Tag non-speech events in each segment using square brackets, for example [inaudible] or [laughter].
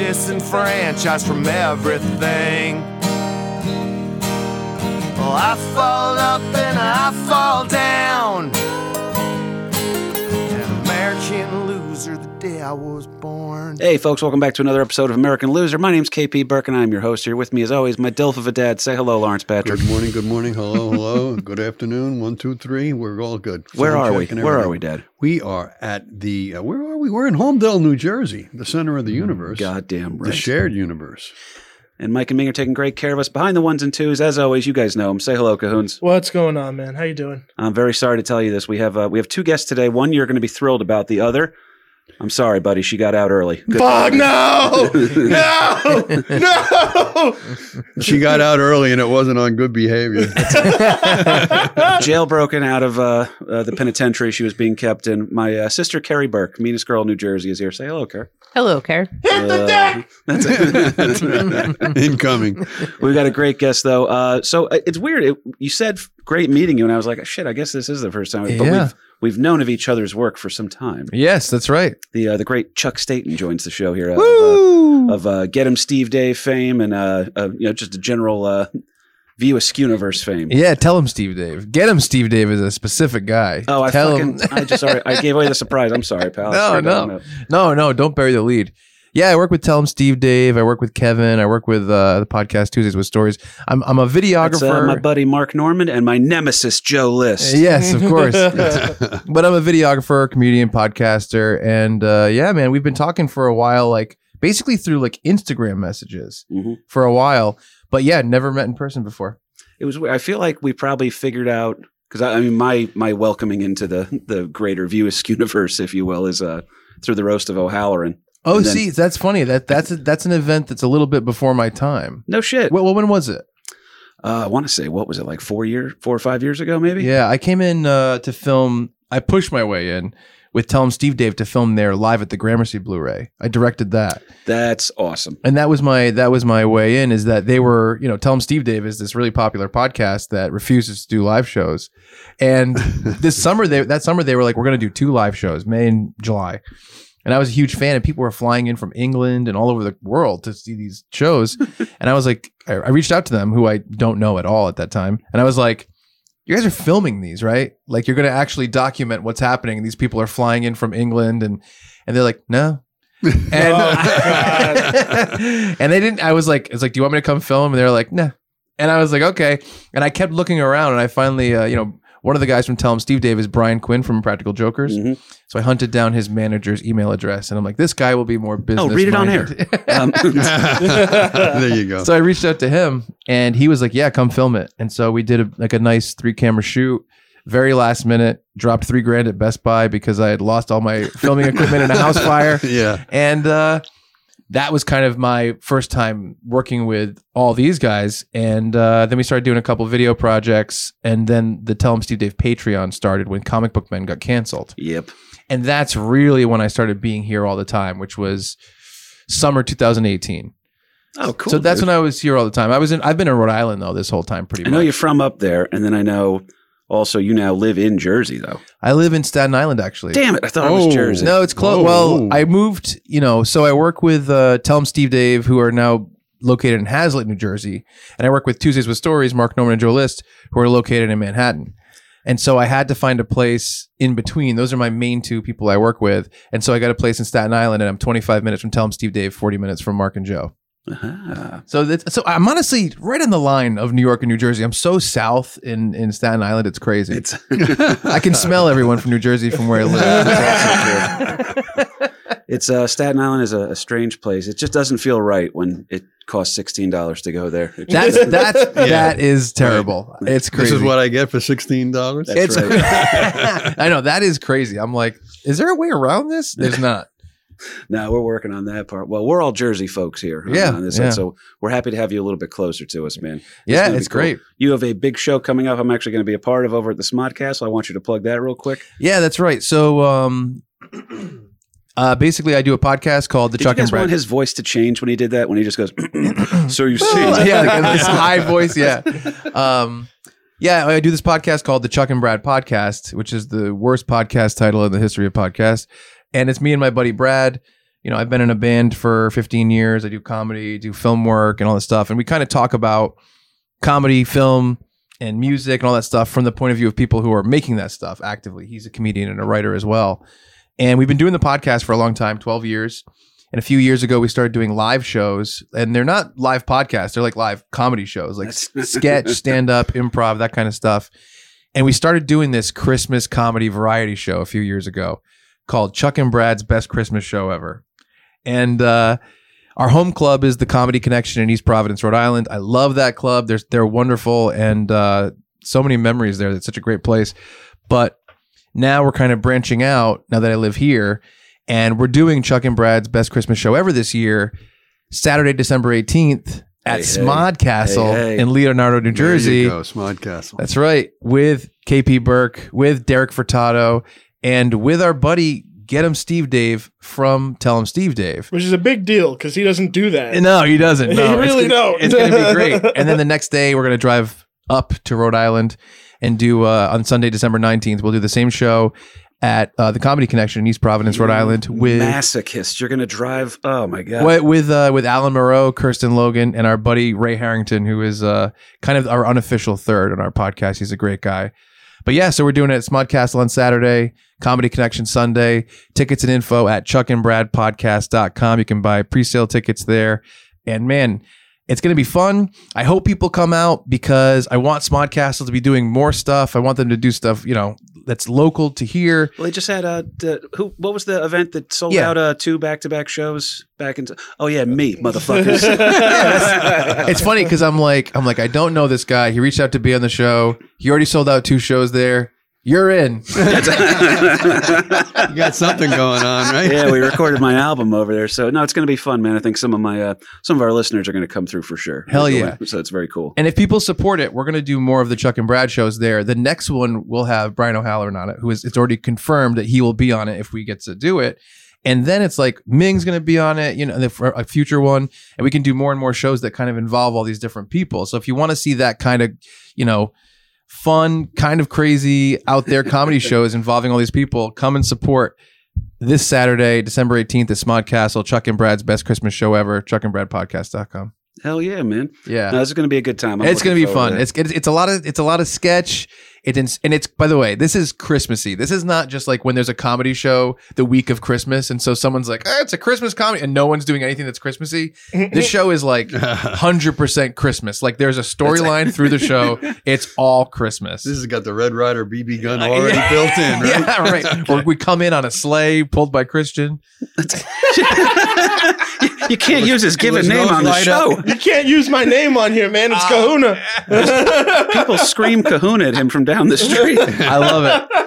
Disenfranchised from everything. Well, I fall up and I fall down. Day I was born. Hey, folks, welcome back to another episode of American Loser. My name's KP Burke, and I'm your host here. With me, as always, my Dilf of a dad. Say hello, Lawrence Patrick. Good morning, good morning, hello, hello, [laughs] good afternoon, one, two, three. We're all good. Where Sound are we? Where are we, Dad? We are at the. Uh, where are we? We're in Holmdel, New Jersey, the center of the universe, Goddamn the shared universe. and Mike and Ming are taking great care of us behind the ones and twos. As always, you guys know them. Say hello, Cahoons. What's going on, man? How you doing? I'm very sorry to tell you this. We have uh, we have two guests today. One you're going to be thrilled about. The other, I'm sorry, buddy. She got out early. Good- Fuck no! [laughs] no! No! She got out early, and it wasn't on good behavior. [laughs] Jailbroken out of uh, uh, the penitentiary she was being kept in. My uh, sister Carrie Burke, meanest girl in New Jersey, is here. Say hello, Carrie. Hello, Care. Hit the Uh, deck! That's it. [laughs] Incoming. We've got a great guest though. Uh, so uh, it's weird. It, you said great meeting you, and I was like, shit. I guess this is the first time. But Yeah. we've we've known of each other's work for some time. Yes, that's right. The uh, the great Chuck Staten joins the show here. uh, Woo! Of, uh, of uh, Get Him Steve Dave fame and uh, uh, you know just a general uh, View Universe fame. yeah, tell him Steve Dave. Get him Steve Dave is a specific guy. Oh, I tell fucking him. I just sorry I gave away the surprise. I'm sorry, pal. [laughs] No, no. No, no, don't bury the lead. Yeah, I work with Tell him Steve Dave. I work with Kevin. I work with uh, the podcast Tuesdays with Stories. I'm I'm a videographer. uh, my buddy Mark Normand and my nemesis Joe List. Yes, of course. [laughs] but I'm a videographer, comedian, podcaster, and uh, yeah, man, we've been talking for a while, like basically through like Instagram messages Mhm. for a while. But yeah, never met in person before. It was. I feel like we probably figured out because I, I mean my my welcoming into the the greater View Askew [laughs] universe, if you will, is uh through the roast of O'Halloran. Oh, then- see, that's funny. That that's a, that's an event that's a little bit before my time. No shit. Well, when was it? Uh, I want to say what was it like four year, four or five years ago, maybe. Yeah, I came in uh, to film. I pushed my way in with Tell Tell 'em Steve Dave to film there live at the Gramercy Blu-ray. I directed that, That's awesome. and that was my that was my way in. Is that they were you know Tell Tell 'em Steve Dave is this really popular podcast that refuses to do live shows, and [laughs] this summer they that summer they were like we're going to do two live shows, May and July. And I was a huge fan, and people were flying in from England and all over the world to see these shows. [laughs] and I was like, I, I reached out to them, who I don't know at all at that time, and I was like, "You guys are filming these, right? Like, you're going to actually document what's happening." And these people are flying in from England, and and they're like, "No." [laughs] And [laughs] and they didn't. I was like, "It's like, do you want me to come film?" And they're like, "No." And I was like, "Okay." And I kept looking around, and I finally, uh, you know. One of the guys from Tell 'em Steve Dave is Brian Quinn from Impractical Jokers. Mhm. So I hunted down his manager's email address and I'm like, this guy will be more business. Oh, read it on minded. [laughs] Um, [laughs] there you go. so I reached out to him and he was like, yeah, come film it. And so we did a, like a nice three camera shoot. Very last minute, dropped three grand at Best Buy because I had lost all my filming equipment in a house [laughs] fire. yeah. And uh, that was kind of my first time working with all these guys. And uh, then we started doing a couple video projects. And then the Tell Tell 'em Steve Dave Patreon started when Comic Book Men got canceled. yep. And that's really when I started being here all the time, which was summer 2018. Oh, cool. so that's dude. when I was here all the time. I was in I've been in Rhode Island though this whole time pretty much. I much. know you're from up there, and then I know also you now live in Jersey, though. I live in Staten Island actually. Damn it! I thought it was Oh. Jersey. No, it's close. Whoa. Well, I moved, you know, so I work with uh, Tell 'em Steve Dave, who are now located in Hazlet, New Jersey, and I work with Tuesdays with Stories, Mark Normand and Joe List, who are located in Manhattan. And so I had to find a place in between. Those are my main two people I work with. And so I got a place in Staten Island, and I'm 25 minutes from Tell Tell 'em Steve Dave, 40 minutes from Mark and Joe. Ah. So that's, so I'm honestly right on the line of New York and New Jersey. I'm so south in in Staten Island, it's crazy. It's [laughs] I can smell everyone from New Jersey from where I live. [laughs] [laughs] it's uh, Staten Island is a, a strange place. It just doesn't feel right when it costs sixteen dollars to go there. It That's just- that's that is terrible. It's crazy. This is what I get for sixteen dollars. It's right. I know that is crazy. I'm like, is there a way around this? There's not. [laughs] no, we're working on that part. Well, we're all Jersey folks here. on- Yeah, on this yeah. side, so we're happy to have you a little bit closer to us, man. yeah, it's cool. great. You have a big show coming up. I'm actually going to be a part of over at the Smodcast. So I want you to plug that real quick. Yeah, that's right. So, um, [clears throat] uh, basically, I do a podcast called The Did Chuck you and guys Brad. want his voice to change when he did that? When he just goes, [clears throat] [clears throat] so you see, yeah, like this [laughs] high voice. Yeah. [laughs] Um, yeah, I do this podcast called the Chuck and Brad Podcast, which is the worst podcast title in the history of podcasts. And it's me and my buddy Brad. You know, I've been in a band for 15 years. I do comedy, do film work, and all this stuff. And we kind of talk about comedy, film, and music and all that stuff from the point of view of people who are making that stuff actively. He's a comedian and a writer as well. And we've been doing the podcast for a long time 12 years. And a few years ago, we started doing live shows, and they're not live podcasts; they're like live comedy shows, like [laughs] sketch, stand up, improv, that kind of stuff. And we started doing this Christmas comedy variety show a few years ago called Chuck and Brad's Best Christmas Show Ever. And uh, our home club is the Comedy Connection in East Providence, Rhode Island. I love that club. They're they're wonderful, and uh, so many memories there. It's such a great place. But now we're kind of branching out. Now that I live here, and we're doing Chuck and Brad's Best Christmas Show Ever this year, Saturday, December eighteenth at Hey. Smodcastle Hey, hey. in Leonardo, New Jersey. There you go, Smodcastle. That's right. With KP Burke, with Derek Furtado, and with our buddy Get Him Steve Dave from Tell Him Steve Dave. Which is a big deal because he doesn't do that. No, he doesn't. [laughs] No, He really gonna- don't. It's going to be great. [laughs] And then the next day, we're going to drive up to Rhode Island and do uh, on Sunday, December nineteenth. We'll do the same show at uh, the Comedy Connection in East Providence, Rhode Island, with masochist. You're going to drive. Oh my god. with with, uh, with Alan Moreau, Kirsten Logan, and our buddy Ray Harrington, who is uh, kind of our unofficial third on our podcast. He's a great guy. But yeah, so we're doing it at Smodcastle on Saturday, Comedy Connection Sunday. Tickets and info at chuckandbradpodcast.com. You can buy pre-sale tickets there. And man, it's going to be fun. I hope people come out because I want Smodcastle to be doing more stuff. I want them to do stuff, you know, that's local to here. Well, they just had a the, who? What was the event that sold Yeah. out uh, two back-to-back shows back into? Oh yeah, me, [laughs] motherfuckers. [laughs] it's funny because I'm like, I'm like, I don't know this guy. He reached out to be on the show. He already sold out two shows there. You're in. [laughs] You got something going on, right? yeah, we recorded my album over there, so no, it's going to be fun, man. I think some of my uh, some of our listeners are going to come through for sure. Hell yeah. So it's very cool. And if people support it, we're going to do more of the Chuck and Brad shows there. The next one will have Brian O'Halloran on it, who is it's already confirmed that he will be on it if we get to do it. And then it's like Ming's going to be on it, you know, the- for a future one, and we can do more and more shows that kind of involve all these different people. So if you want to see that kind of, you know, fun, kind of crazy out there [laughs] comedy shows involving all these people, come and support this Saturday, December 18th at Smodcastle, Chuck and Brad's best Christmas show ever, chuckandbradpodcast.com. Hell yeah, man. Yeah. No, this is going to be a good time. I'm it's going to be fun. to It's, it's it's a lot of it's a lot of sketch. It's and it's by the way, this is Christmassy. This is not just like when there's a comedy show the week of Christmas, and so someone's like, oh, "It's a Christmas comedy," and no one's doing anything that's Christmassy. This show is like [laughs] hundred percent Christmas. Like there's a storyline through the [laughs] show. It's all Christmas. This has got the Red Ryder BB gun already built in, [laughs] right? Yeah, right. Or we come in on a sleigh pulled by Christian. you can't use his given name on the show. up. You can't use my name on here, man. It's ah. Kahuna. People scream Kahuna at him from down the street. [laughs] I love it.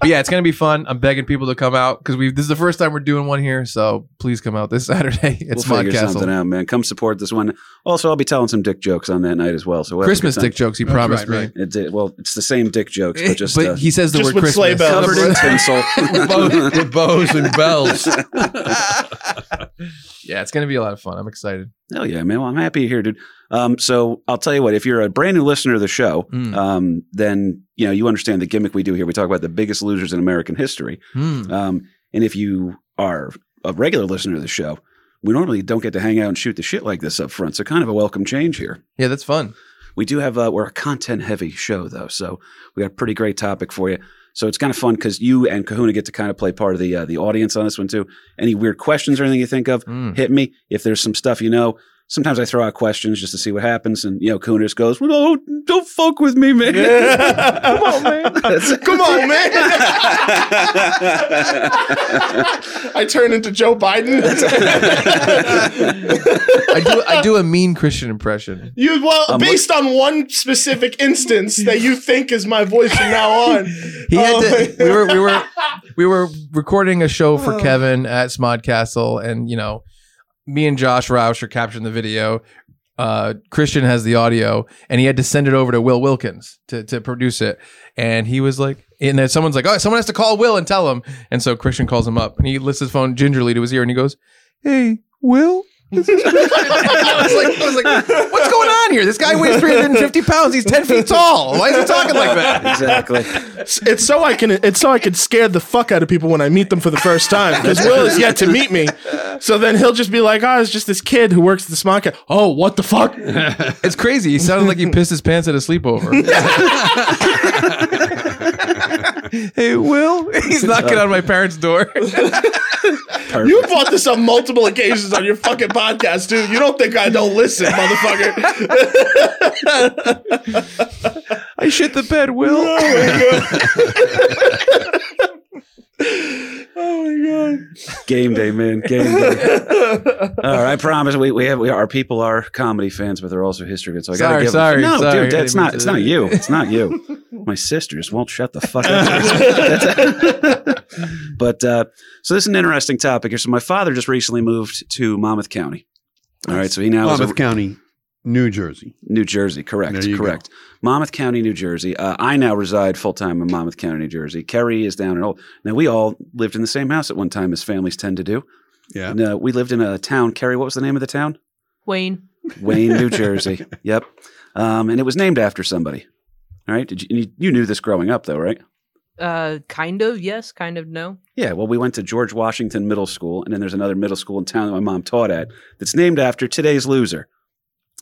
But yeah, it's gonna be fun. I'm begging people to come out because we this is the first time we're doing one here. So please come out this [laughs] Saturday. we'll It's figure something out, man. Come support this one. Also, I'll be telling some dick jokes on that night as well. So we'll have a Christmas good time. dick jokes. He That's promised right, me. right. It's it, well, it's the same dick jokes, but just but uh, he says the just word with sleigh Christmas. bells. covered in tinsel. with bows and bells. [laughs] [laughs] yeah, it's gonna be a lot of fun. I'm excited. Hell yeah, man. Well, I'm happy you're here, dude. Um, so I'll tell you what, if you're a brand new listener to the show, Mm. um, then you know you understand the gimmick we do here. We talk about the biggest losers in American history. Hmm. Um, and if you are a regular listener to the show, we normally don't get to hang out and shoot the shit like this up front. So kind of a welcome change here. Yeah, that's fun. We do have uh, we're a content heavy show though, so we got a pretty great topic for you. So it's kind of fun because you and Kahuna get to kind of play part of the uh, the audience on this one too. Any weird questions or anything you think of, Mm. hit me. If there's some stuff you know, sometimes I throw out questions just to see what happens, and you know, Kuna just goes, "Well, no, don't fuck with me, man." [laughs] Come on, man. Come on, man. I turn into Joe Biden. [laughs] I do I do a mean Christian impression. you well, Um, based on one specific instance that you think is my voice from now [laughs] on. He had Oh, to, we were we were we were recording a show for Kevin at Smodcastle, and you know, me and Josh Roush are capturing the video. Uh, Christian has the audio, and he had to send it over to Will Wilkins to to produce it. And he was like, and then someone's like, oh, someone has to call Will and tell him. And so Christian calls him up, and he lifts his phone gingerly to his ear, and he goes, "Hey, Will." I was like, I was like, what's going on here? This guy weighs 350 pounds. He's 10 feet tall. Why is he talking like that? exactly. It's so I can it's so I can scare the fuck out of people when I meet them for the first time because Will is yet to meet me. So then he'll just be like, "Oh, it's just this kid who works at the Smodcast." Oh, what the fuck? [laughs] It's crazy. He sounded like he pissed his pants at a sleepover. [laughs] hey, Will. He's [laughs] knocking on my parents' door. Perfect. You brought this up multiple occasions on your fucking podcast, dude. You don't think I don't listen, motherfucker? [laughs] I shit the bed, Will. [laughs] oh my god! Game day, man. Game day. All right, I promise. We we have we, our people are comedy fans, but they're also history fans. So I gotta Sorry, give sorry, No, sorry. dude, I that's didn't mean not. to- It's not you. It's not you. My sister just won't shut the fuck up. [laughs] but uh, so this is an interesting topic here. So my father just recently moved to Monmouth County. All right, so he now is a, Monmouth County, New Jersey. New Jersey. Correct. There you go. Correct. Monmouth County, New Jersey. Uh, I now reside full time in Monmouth County, New Jersey. Kerry is down in Old. Now we all lived in the same house at one time, as families tend to do. Yeah. And, uh, we lived in a town. Kerry, what was the name of the town? Wayne. Wayne, New [laughs] Jersey. Yep. Um, and it was named after somebody. All right. Did you, you you knew this growing up, though, right? Uh, kind of yes, kind of no. Yeah. Well, we went to George Washington Middle School, and then there's another middle school in town that my mom taught at that's named after today's loser,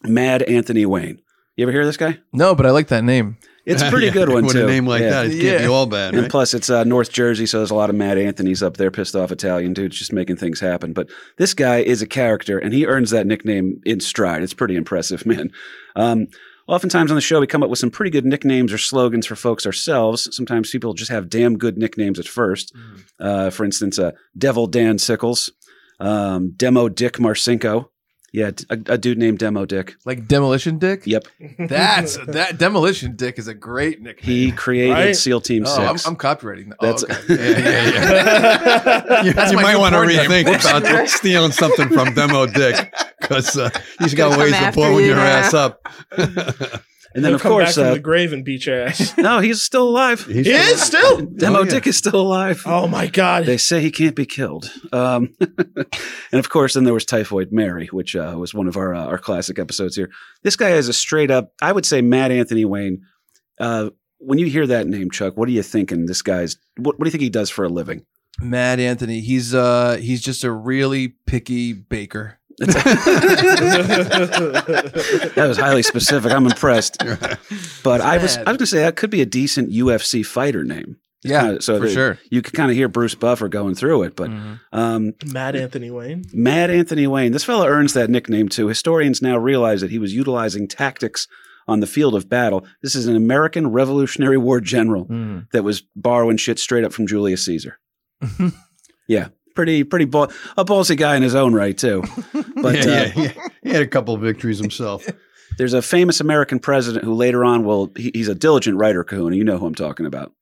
Mad Anthony Wayne. You ever hear of this guy? No, but I like that name. It's [laughs] a pretty Yeah, good one With too. a name like Yeah. that, it can't be all bad, And right? plus, it's uh, North Jersey, so there's a lot of Mad Anthony's up there, pissed off Italian dudes just making things happen. But this guy is a character, and he earns that nickname in stride. It's pretty impressive, [laughs] man. Um, oftentimes on the show, we come up with some pretty good nicknames or slogans for folks ourselves. Sometimes people just have damn good nicknames at first. Uh, for instance, uh, Devil Dan Sickles, um, Demo Dick Marcinko. Yeah, a dude named Demo Dick. Like Demolition Dick? Yep. [laughs] That's that Demolition Dick is a great nickname. He created Right? SEAL Team Oh, I'm, 6. I'm copywriting that. That's oh, okay. yeah, yeah, yeah. you [laughs] That's you my might new want to porn name. rethink about [laughs] stealing something from Demo Dick because uh, he's got Come ways of after blowing you your now. ass up. And then, He'll of come course, back from uh, the grave and beat your ass. [laughs] no, he's still alive. He's He is still. [laughs] Demo Oh, yeah. Dick is still alive. Oh my god! They say he can't be killed. Um, [laughs] and of course, then there was Typhoid Mary, which uh, was one of our uh, our classic episodes here. This guy is a straight up, I would say, Mad Anthony Wayne. Uh, when you hear that name, Chuck, what are you thinking? This guy's what, what do you think he does for a living? Mad Anthony. He's uh he's just a really picky baker. That was highly specific. I'm impressed. But I was I was gonna say that could be a decent UFC fighter name. Yeah, kinda- so for that sure. You could kind of hear Bruce Buffer going through it, but Mhm. um, Mad Anthony Wayne. Mad Anthony Wayne. This fellow earns that nickname too. Historians now realize that he was utilizing tactics on the field of battle. This is an American Revolutionary War general Mm. that was borrowing shit straight up from Julius Caesar. [laughs] yeah, pretty pretty ball, a ballsy guy in his own right too. [laughs] But yeah, uh, yeah, yeah. He had a couple of victories himself. [laughs] there's a famous American president who later on will he, he's a diligent writer, Kahuna. You know who I'm talking about.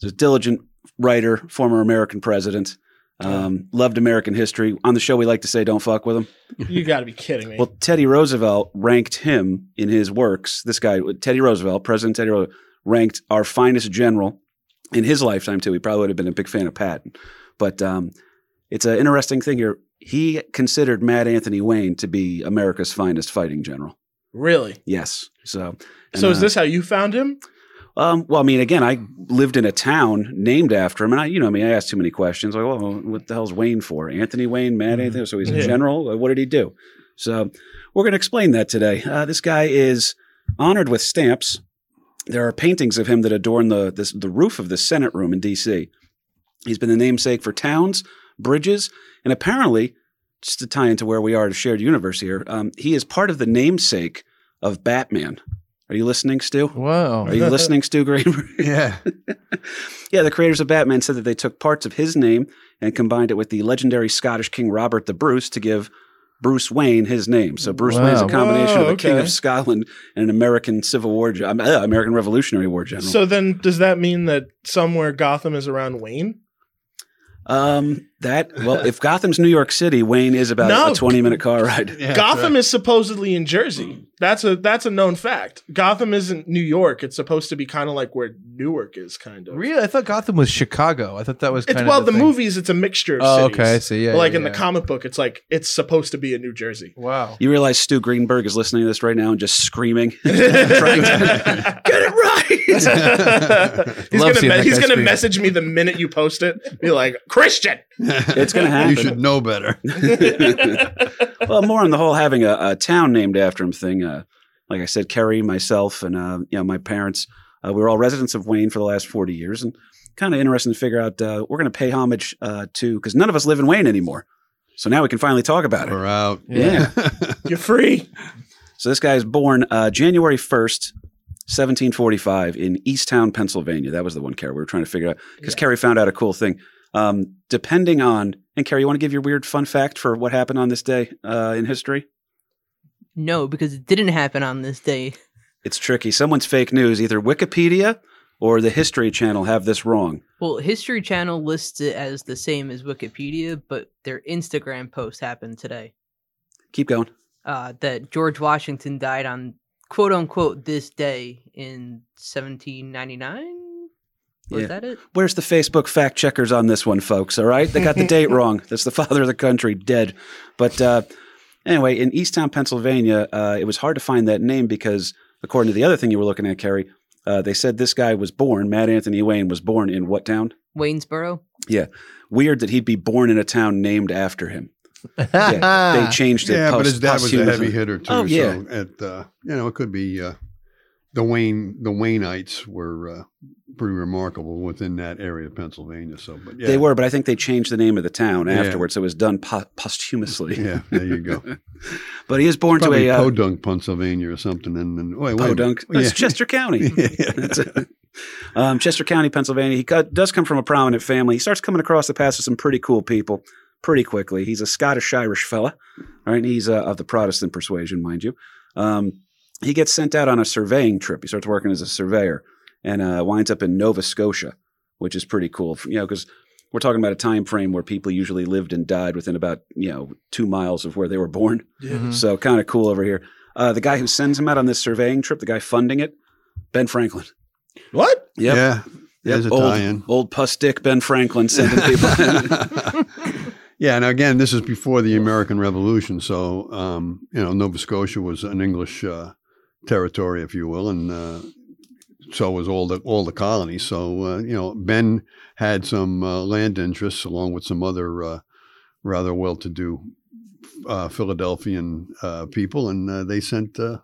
He's a diligent writer, former American president. Um, loved American history. On the show, we like to say, "Don't fuck with him." You got to be kidding me. Well, Teddy Roosevelt ranked him in his works. This guy, Teddy Roosevelt, President Teddy Roosevelt, ranked our finest general in his lifetime too. He probably would have been a big fan of Patton, but um, it's an interesting thing here. He considered Mad Anthony Wayne to be America's finest fighting general. really? Yes. So, and, So is uh, this how you found him? Um, well, I mean, again, I lived in a town named after him, and I, you know, I mean, I asked too many questions. Like, well, what the hell's Wayne for? Anthony Wayne, Mad Anthony. So he's a Yeah. general. Uh, What did he do? So we're going to explain that today. Uh, this guy is honored with stamps. There are paintings of him that adorn the this, the roof of the Senate room in D.C. He's been the namesake for towns, bridges, and apparently just to tie into where we are, a shared universe here, um, he is part of the namesake of Batman. Are you listening, Stu? Wow. Are you listening, Stu Greenberg? [laughs] [laughs] Yeah. yeah, the creators of Batman said that they took parts of his name and combined it with the legendary Scottish King Robert the Bruce to give Bruce Wayne his name. So Bruce Wayne is a Wow. combination of Whoa, the King of Scotland and an American Civil War, gen- uh, American Revolutionary War general. So then, does that mean that somewhere Gotham is around Wayne? um, that well, if Gotham's New York City, Wayne is about No. a twenty-minute car ride. Yeah, Gotham is supposedly in Jersey. That's a that's a known fact. Gotham isn't New York. It's supposed to be kind of like where Newark is, kind of. Really? I thought Gotham was Chicago. I thought that was It's well, of the, movies. It's a mixture of Oh, cities. okay. I see. Yeah. But, like yeah, in the comic book, it's like it's supposed to be in New Jersey. Wow. You realize Stu Greenberg is listening to this right now and just screaming, trying [laughs] to [laughs] get it right. [laughs] he's Love gonna me- he's gonna scream. message me the minute you post it. Be like Christian. It's gonna [laughs] happen. You should know better. [laughs] [laughs] well, more on the whole having a, a town named after him thing. Uh, like I said, Kerry, myself, and uh, you know my parents, uh, we were all residents of Wayne for the last forty years, and kind of interesting to figure out. Uh, we're going to pay homage uh, to because none of us live in Wayne anymore, so now we can finally talk about it. We're out. Yeah. You're free. So this guy is born uh, January first. 1745 in Easttown, Pennsylvania. That was the one, Kerry. We were trying to figure out because Kerry found out a cool thing. Um, depending on, and Kerry, you want to give your weird fun fact for what happened on this day uh, in history? No, because it didn't happen on this day. It's tricky. Someone's fake news. Either Wikipedia or the History Channel have this wrong. Well, History Channel lists it as the same as Wikipedia, but their Instagram post happened today. Keep going. Uh, that George Washington died on quote unquote this day in 1799. Was Yeah. that it? Where's the Facebook fact checkers on this one, folks? All right, they got the date [laughs] wrong. That's the father of the country dead. But uh, anyway, in Easttown, Pennsylvania, uh, it was hard to find that name because, according to the other thing you were looking at, Kerry, uh, they said this guy was born. Mad Anthony Wayne was born in what town? Waynesboro. Yeah, weird that he'd be born in a town named after him. [laughs] Yeah, they changed it. yeah, but post- his dad was a heavy hitter too. Oh, yeah. So it, uh, you know, it could be uh, the Wayne. The Wayneites were uh, pretty remarkable within that area of Pennsylvania. So, but yeah, They were, but I think they changed the name of the town Yeah. afterwards. It was done po- posthumously. Yeah, there you go. [laughs] But he is born Probably to a uh, Podunk, Pennsylvania, or something. And, and wait, wait. Podunk. That's Yeah. Chester County. [laughs] Yeah. [laughs] That's it. um, Chester County, Pennsylvania. He got, does come from a prominent family. He starts coming across the paths of some pretty cool people pretty quickly. He's a Scottish Irish fella, right? And he's uh, of the Protestant persuasion, mind you. Um, he gets sent out on a surveying trip. He starts working as a surveyor and uh, winds up in Nova Scotia, which is pretty cool. You know, because we're talking about a time frame where people usually lived and died within about you know two miles of where they were born. Mhm. So kind of cool over here. Uh, the guy who sends him out on this surveying trip, the guy funding it, Ben Franklin. What? Yep. Yeah, there's a old, tie-in. old puss dick Ben Franklin sending [laughs] people. [laughs] yeah, and again, this is before the American Revolution, so um, you know Nova Scotia was an English uh, territory, if you will, and uh, so was all the all the colonies. So uh, you know, Ben had some uh, land interests along with some other uh, rather well-to-do uh, Philadelphian uh, people, and uh, they sent. Uh,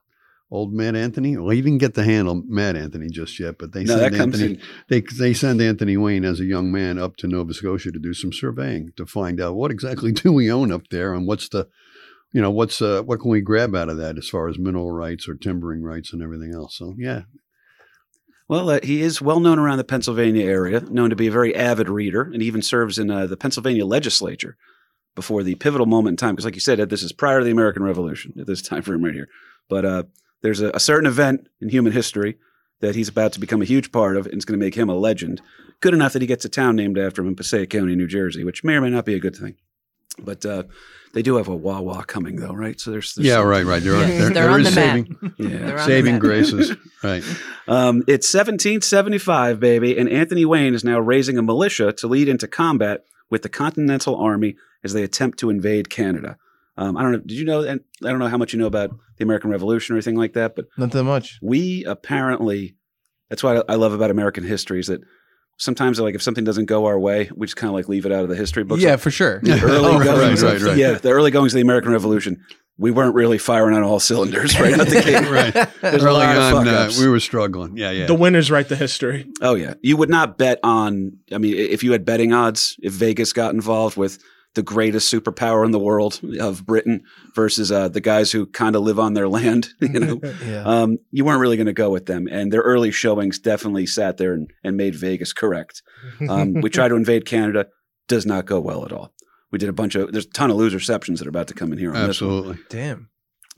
Old Mad Anthony. Well, he didn't get to handle Mad Anthony just yet, but they no, sent Anthony they they send Anthony Wayne as a young man up to Nova Scotia to do some surveying to find out what exactly [laughs] do we own up there and what's the you know what's uh, what can we grab out of that as far as mineral rights or timbering rights and everything else. So yeah, Well, uh, he is well known around the Pennsylvania area, known to be a very avid reader, and even serves in uh, the Pennsylvania legislature before the pivotal moment in time. Because, like you said, this is prior to the American Revolution at this [laughs] time frame right here. But uh, there's a, a certain event in human history that he's about to become a huge part of, and it's going to make him a legend. Good enough that he gets a town named after him in Passaic County, New Jersey, which may or may not be a good thing. But uh, they do have a Wawa coming, though, right? So there's, there's yeah, some- right, right. There, are, Yes, there, they're there on the map. saving Yeah. [laughs] They're on the saving map. [laughs] graces, right? Um, it's 1775, baby, and Anthony Wayne is now raising a militia to lead into combat with the Continental Army as they attempt to invade Canada. Um, I don't know. Did you know? And I don't know how much you know about the American Revolution or anything like that, but Not that much. we apparently. That's what I I love about American history is that sometimes, like, if something doesn't go our way, we just kind of like leave it out of the history books. Yeah, Like, for sure. the early [laughs] Oh, goings, right, of- right. yeah, the early goings of the American Revolution. We weren't really firing on all cylinders right out the [laughs] gate. right. There's Early on, uh, we were struggling. Yeah, yeah. The winners write the history. Oh yeah, you would not bet on. I mean, if you had betting odds, if Vegas got involved with the greatest superpower in the world of Britain versus uh, the guys who kind of live on their [laughs] land. You know, [laughs] Yeah. um, you weren't really going to go with them, and their early showings definitely sat there and, and made Vegas correct. Um, we tried to [laughs] invade Canada, does not go well at all. We did a bunch of there's a ton of loser receptions that are about to come in here on this one. Absolutely. Damn.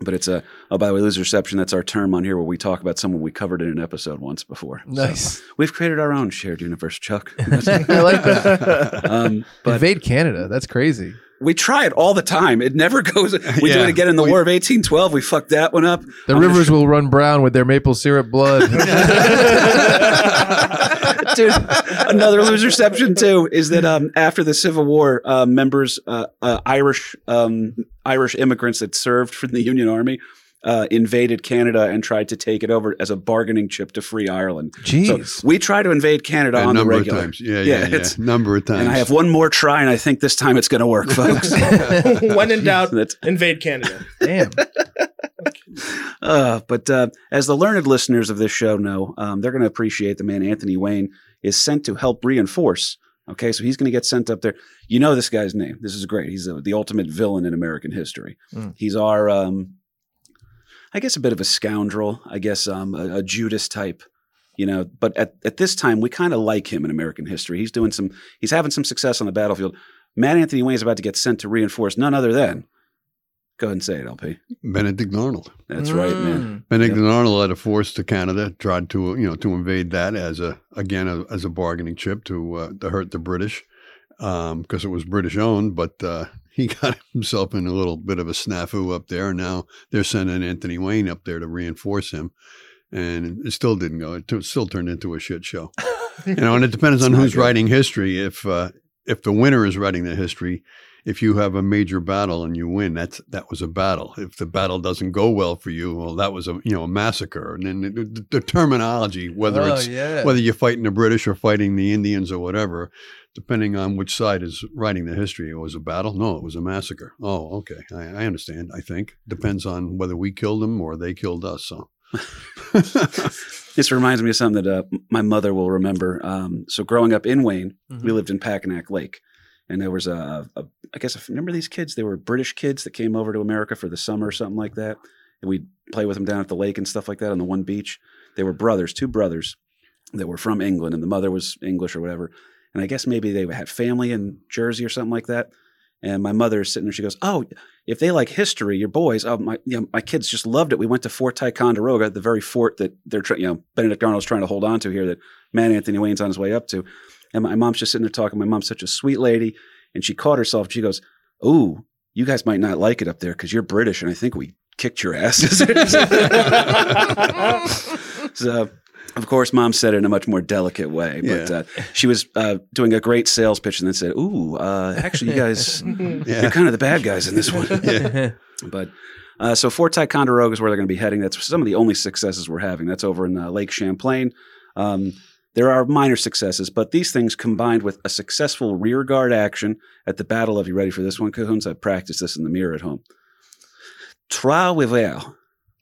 But it's a oh by the way, loser reception. That's our term on here where we talk about someone we covered in an episode once before. So Nice. we've created our own shared universe, Chuck. [laughs] I like that. [laughs] um, but Invade Canada. That's crazy. we try it all the time. It never goes. We do Yeah. it again in the We- War of 1812. We fucked that one up. The I'm rivers will run brown with their maple syrup blood. [laughs] [laughs] Dude, another loser reception too is that um, after the Civil War, uh, members, uh, uh, Irish um, Irish immigrants that served for the Union Army, uh, invaded Canada and tried to take it over as a bargaining chip to free Ireland. Jeez. So we try to invade Canada a on the number of regular. times. Yeah, Yeah, yeah, yeah. it's- number of times. And I have one more try, and I think this time it's going to work, folks. [laughs] when in [laughs] doubt, invade Canada. Damn. [laughs] Uh, but uh, as the learned listeners of this show know, um, they're going to appreciate the man Anthony Wayne is sent to help reinforce. Okay, so he's going to get sent up there. You know this guy's name. This is great. He's the the ultimate villain in American history. Mm. He's our, um, I guess, a bit of a scoundrel. I guess um, a, a Judas type. You know, but at, at this time, we kind of like him in American history. He's doing some. He's having some success on the battlefield. Matt Anthony Wayne is about to get sent to reinforce none other than. Go ahead and say it, LP. Benedict Arnold. That's right, Mm. man. Benedict Arnold led a force to Canada, tried to you know to invade that as a again a, as a bargaining chip to uh, to hurt the British because it was British owned. But uh, he [laughs] got himself in a little bit of a snafu up there, and now they're sending Anthony Wayne up there to reinforce him, and it still didn't go. It t- still turned into a shit show. [laughs] you know, and it depends on who's good. writing history. If uh, if the winner is writing the history, if you have a major battle and you win, that's that was a battle. If the battle doesn't go well for you, well, that was a you know a massacre. And then the, the, the terminology, whether Oh, it's yeah. whether you're fighting the British or fighting the Indians or whatever, depending on which side is writing the history, it was a battle. No, it was a massacre. Oh, okay, I, I understand. I think depends on whether we killed them or they killed us. So. [laughs] This reminds me of something that uh, my mother will remember. Um, so growing up in Wayne, Mhm. we lived in Packanack Lake, and there was a, a I guess if remember these kids. They were British kids that came over to America for the summer or something like that, and we'd play with them down at the lake and stuff like that on the one beach. They were brothers, two brothers that were from England, and the mother was English or whatever. And I guess maybe they had family in Jersey or something like that. And my mother is sitting there. She goes, "Oh, if they like history, your boys, oh my, you know, my kids just loved it. We went to Fort Ticonderoga, the very fort that they're, you know, Benedict Arnold's trying to hold on to here, that man Anthony Wayne's on his way up to. And my mom's just sitting there talking. My mom's such a sweet lady, and she caught herself. She goes, "Ooh, you guys might not like it up there because you're British, and I think we kicked your asses." [laughs] so. Of course, mom said it in a much more delicate way, but Yeah. uh, she was uh, doing a great sales pitch and then said, "Ooh, uh, actually, you guys, [laughs] you're kind of the bad guys in this one." [laughs] But uh, so Fort Ticonderoga is where they're going to be heading. That's some of the only successes we're having. That's over in uh, Lake Champlain. Um, there are minor successes, but these things combined with a successful rear guard action at the Battle of, you ready for this one, Cahoons? I practiced this in the mirror at home. Trois-Rivières.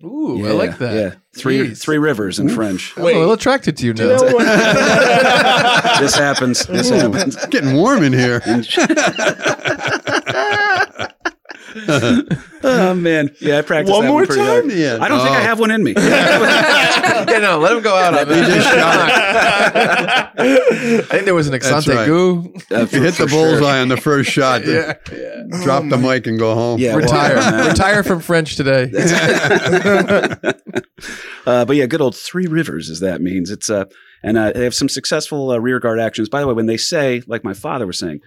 Ooh, I like that. Yeah, three Jeez. three rivers in French. I'm a little attracted to you now. You know what? this happens. This Ooh, happens. it's getting warm in here. [laughs] oh man, yeah, I practiced One that more one pretty hard. time? Yeah. I don't think I Oh. have one in me. [laughs] [laughs] yeah, no, let him go out on that. [laughs] I think there was an That's Exante right. goo. Uh, You hit the for sure. bullseye on the first shot. Yeah. Drop the mic and go home. Yeah, Retire. man. Retire from French today. uh, but yeah, good old Three Rivers, as that means. It's uh, and uh, they have some successful uh, rear guard actions. By the way, when they say, like my father was saying,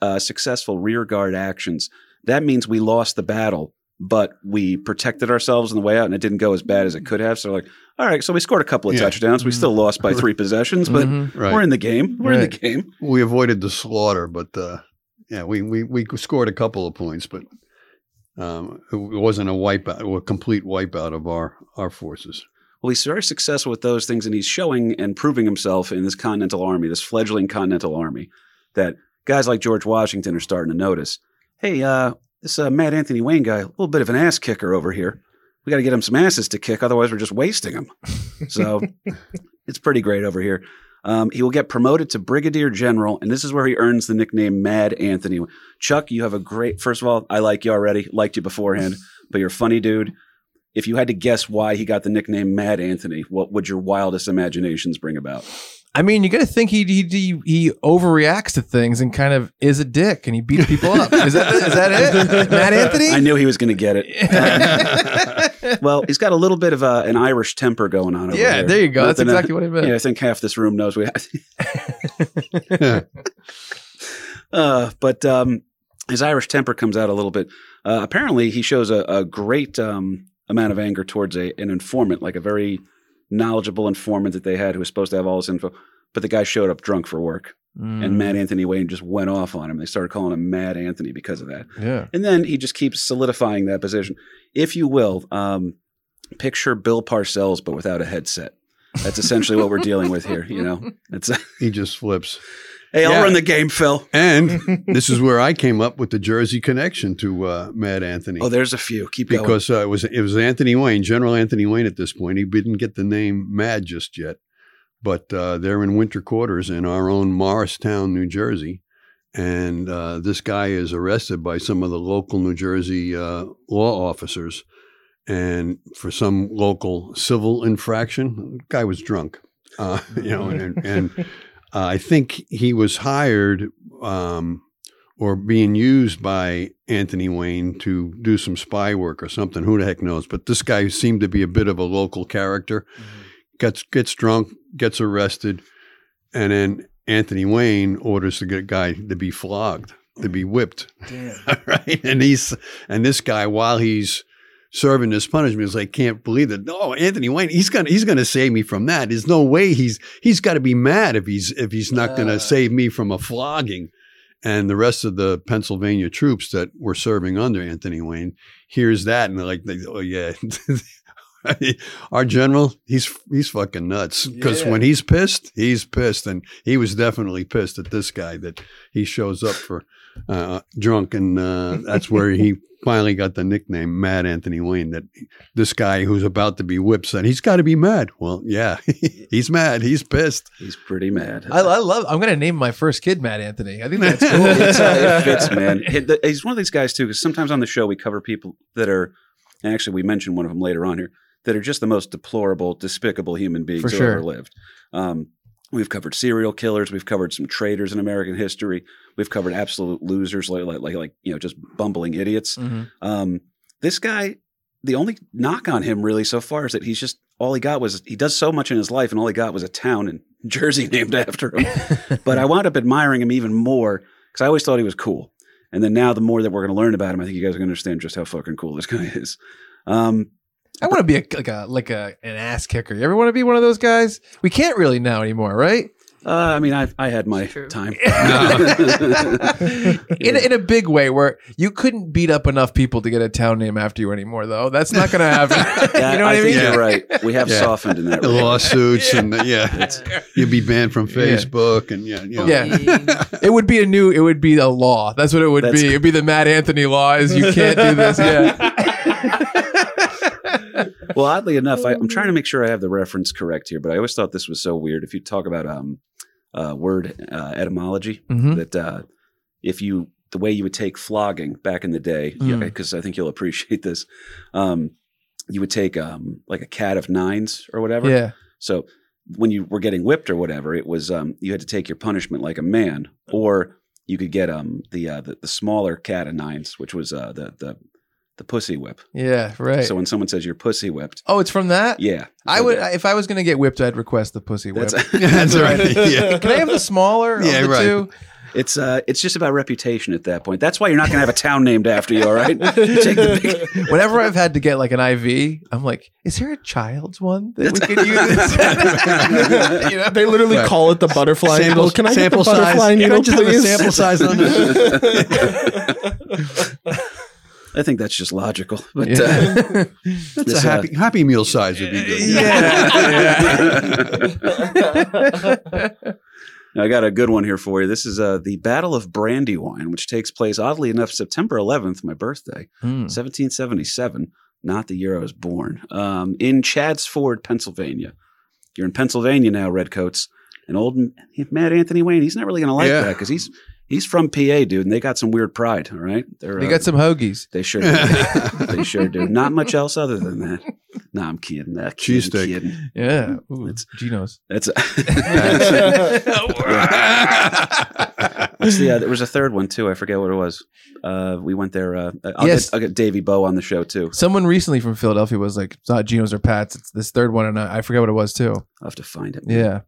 uh, successful rear guard actions, that means we lost the battle, but we protected ourselves on the way out, and it didn't go as bad as it could have. So, like, all right, so we scored a couple of Yeah. touchdowns. We still lost by [laughs] three possessions, but Mhm. Right. we're in the game. We're in the game. we avoided the slaughter, but uh, yeah, we, we we scored a couple of points, but um, it wasn't a wipeout, a complete wipeout of our our forces. Well, he's very successful with those things, and he's showing and proving himself in this Continental Army, this fledgling Continental Army, that guys like George Washington are starting to notice. Hey, uh, this uh, Mad Anthony Wayne guy, a little bit of an ass kicker over here. We got to get him some asses to kick, otherwise we're just wasting him. So [laughs] it's pretty great over here. Um, he will get promoted to brigadier general, and this is where he earns the nickname Mad Anthony. Chuck, you have a great. First of all, I like you already. Liked you beforehand, [laughs] but you're a funny dude. If you had to guess why he got the nickname Mad Anthony, what would your wildest imaginations bring about? I mean, you got to think he, he he he overreacts to things and kind of is a dick and he beats people up. Is that is that it, Mad Anthony? I knew he was going to get it. [laughs] well, he's got a little bit of a, an Irish temper going on. Over Yeah, there. there you go. That's Nothing, uh, exactly what I meant. Yeah, I think half this room knows we. [laughs] uh, but um, his Irish temper comes out a little bit. Uh, apparently, he shows a, a great um, amount of anger towards a, an informant, like a very knowledgeable informant that they had who was supposed to have all this info. But the guy showed up drunk for work, Mm, and Mad Anthony Wayne just went off on him. They started calling him Mad Anthony because of that. yeah. And then he just keeps solidifying that position. If you will, um, picture Bill Parcells, but without a headset. That's essentially what we're dealing with here. You know, [laughs] it's He just flips. Hey, I'll Yeah. run the game, Phil. And [laughs] this is where I came up with the Jersey connection to uh, Mad Anthony. Oh, there's a few. Keep going. because uh, it was it was Anthony Wayne, General Anthony Wayne. At this point, he didn't get the name Mad just yet, but uh, they're in winter quarters in our own Morristown, New Jersey, and uh, this guy is arrested by some of the local New Jersey uh, law officers, and for some local civil infraction, the guy was drunk, uh, [laughs] you know, and and uh, I think he was hired. Um, or being used by Anthony Wayne to do some spy work or something. Who the heck knows? But this guy seemed to be a bit of a local character. Gets gets drunk, gets arrested, and then Anthony Wayne orders the guy to be flogged, to be whipped. [laughs] right, and he's and this guy while he's serving this punishment. Is like can't believe that. No Anthony Wayne he's gonna he's gonna save me from that. There's no way he's he's got to be mad if he's if he's not gonna save me from a flogging. And the rest of the Pennsylvania troops that were serving under Anthony Wayne hears that and they're like, "Oh yeah, [laughs] our general, he's he's fucking nuts." Because Yeah. when he's pissed, he's pissed, and he was definitely pissed at this guy that he shows up for uh, drunk, and uh, that's where he [laughs] finally got the nickname Mad Anthony Wayne. That this guy who's about to be whipped said he's got to be mad. Well, yeah, [laughs] he's mad. He's pissed. He's pretty mad. I, I love. I'm gonna name my first kid Mad Anthony. I think that's cool. it's, uh, it [laughs] fits, man. He's one of these guys too, because sometimes on the show we cover people that are, and actually we mentioned one of them later on here, that are just the most deplorable, despicable human beings For who sure. ever lived. Um, we've covered serial killers. We've covered some traitors in American history. We've covered absolute losers, like like like, like you know, just bumbling idiots. Mhm. Um, this guy, the only knock on him really so far is that he's just all he got was he does so much in his life, and all he got was a town in [laughs] Jersey named after him. [laughs] but I wound up admiring him even more because I always thought he was cool. And then now, the more that we're going to learn about him, I think you guys are going to understand just how fucking cool this guy is. Um, I want to be a, like a like a an ass kicker. You ever want to be one of those guys? We can't really now anymore, right? uh, I mean, I I had my True. time. [laughs] [laughs] in, a, in a big way, where you couldn't beat up enough people to get a town name after you anymore, though. That's not going to happen. [laughs] Yeah, you know what I, think mean? You're right. We have Yeah. softened in that. The regard. lawsuits and the, yeah, you'd be banned from Facebook and yeah, you know. Yeah. It would be a new. It would be a law. That's what it would That's- be. It'd be the Mad Anthony law. Is you can't do this. Yeah. Well, oddly enough, I, I'm trying to make sure I have the reference correct here, but I always thought this was so weird. If you talk about um, uh, word uh, etymology, Mhm. that uh, if you the way you would take flogging back in the day, Mm. because I think you'll appreciate this, um, you would take um, like a cat of nines or whatever. Yeah. So when you were getting whipped or whatever, it was um, you had to take your punishment like a man, or you could get um, the, uh, the the smaller cat of nines, which was uh, the the the pussy whip. Yeah. Right. So when someone says you're pussy whipped, oh, it's from that. yeah, I would that- if I was going to get whipped, I'd request the pussy whip. That's [laughs] That's right. Yeah. Can I have the smaller Yeah, of the right. two? it's uh it's just about reputation at that point. That's why you're not going to have a town named after you. All right, You take the big. [laughs] Whenever I've had to get like an IV, I'm like, is there a child's one that we could use? [laughs] you know? They literally Right. call it the butterfly Sample- needle. Can I get the sample size. butterfly Can I needle, just have a sample size on I think that's just logical. [laughs] But Yeah. uh, [laughs] That's This, a uh, happy Happy Meal size would be good. Now, [laughs] I got a good one here for you. This is uh, the Battle of Brandywine, which takes place, oddly enough, September 11th, my birthday, Hmm. 1777, not the year I was born, um, in Chadds Ford, Pennsylvania. You're in Pennsylvania now, Redcoats. And old M- Mad Anthony Wayne, he's not really going to like Yeah. that because he's he's from PA, dude, and they got some weird pride. All right, They're, They uh, got some hoagies. They sure do. [laughs] they sure do. Not much else other than that. No, I'm kidding. Nah, kidding, Cheesesteak. kidding. Yeah. Ooh, It's- Geno's. That's [laughs] [laughs] What's the, uh, there was a third one too. I forget what it was. Uh, we went there. Uh, I'll, Yes. get, I'll get Davey Bow on the show too. Someone recently from Philadelphia was like, it's not Geno's or Pat's. It's this third one, and I, I forget what it was too. I'll have to find it. Yeah.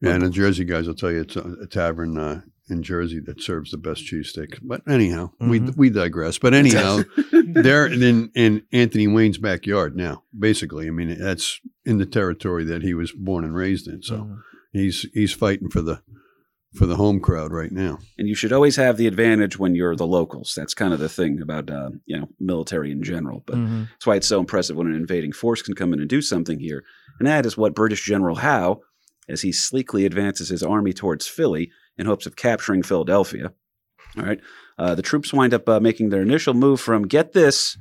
Yeah, and the Jersey guys will tell you it's a, a tavern uh, in Jersey that serves the best cheesesteak. But anyhow, we Mhm. we digress. But anyhow, they're in in Anthony Wayne's backyard now. Basically, I mean that's in the territory that he was born and raised in. So Mhm. he's he's fighting for the for the home crowd right now. And you should always have the advantage when you're the locals. That's kind of the thing about uh, you know military in general. But Mhm. That's why it's so impressive when an invading force can come in and do something here. And that is what British General Howe, as he sleekly advances his army towards Philly in hopes of capturing Philadelphia. All right. Uh, the troops wind up uh, making their initial move from, get this,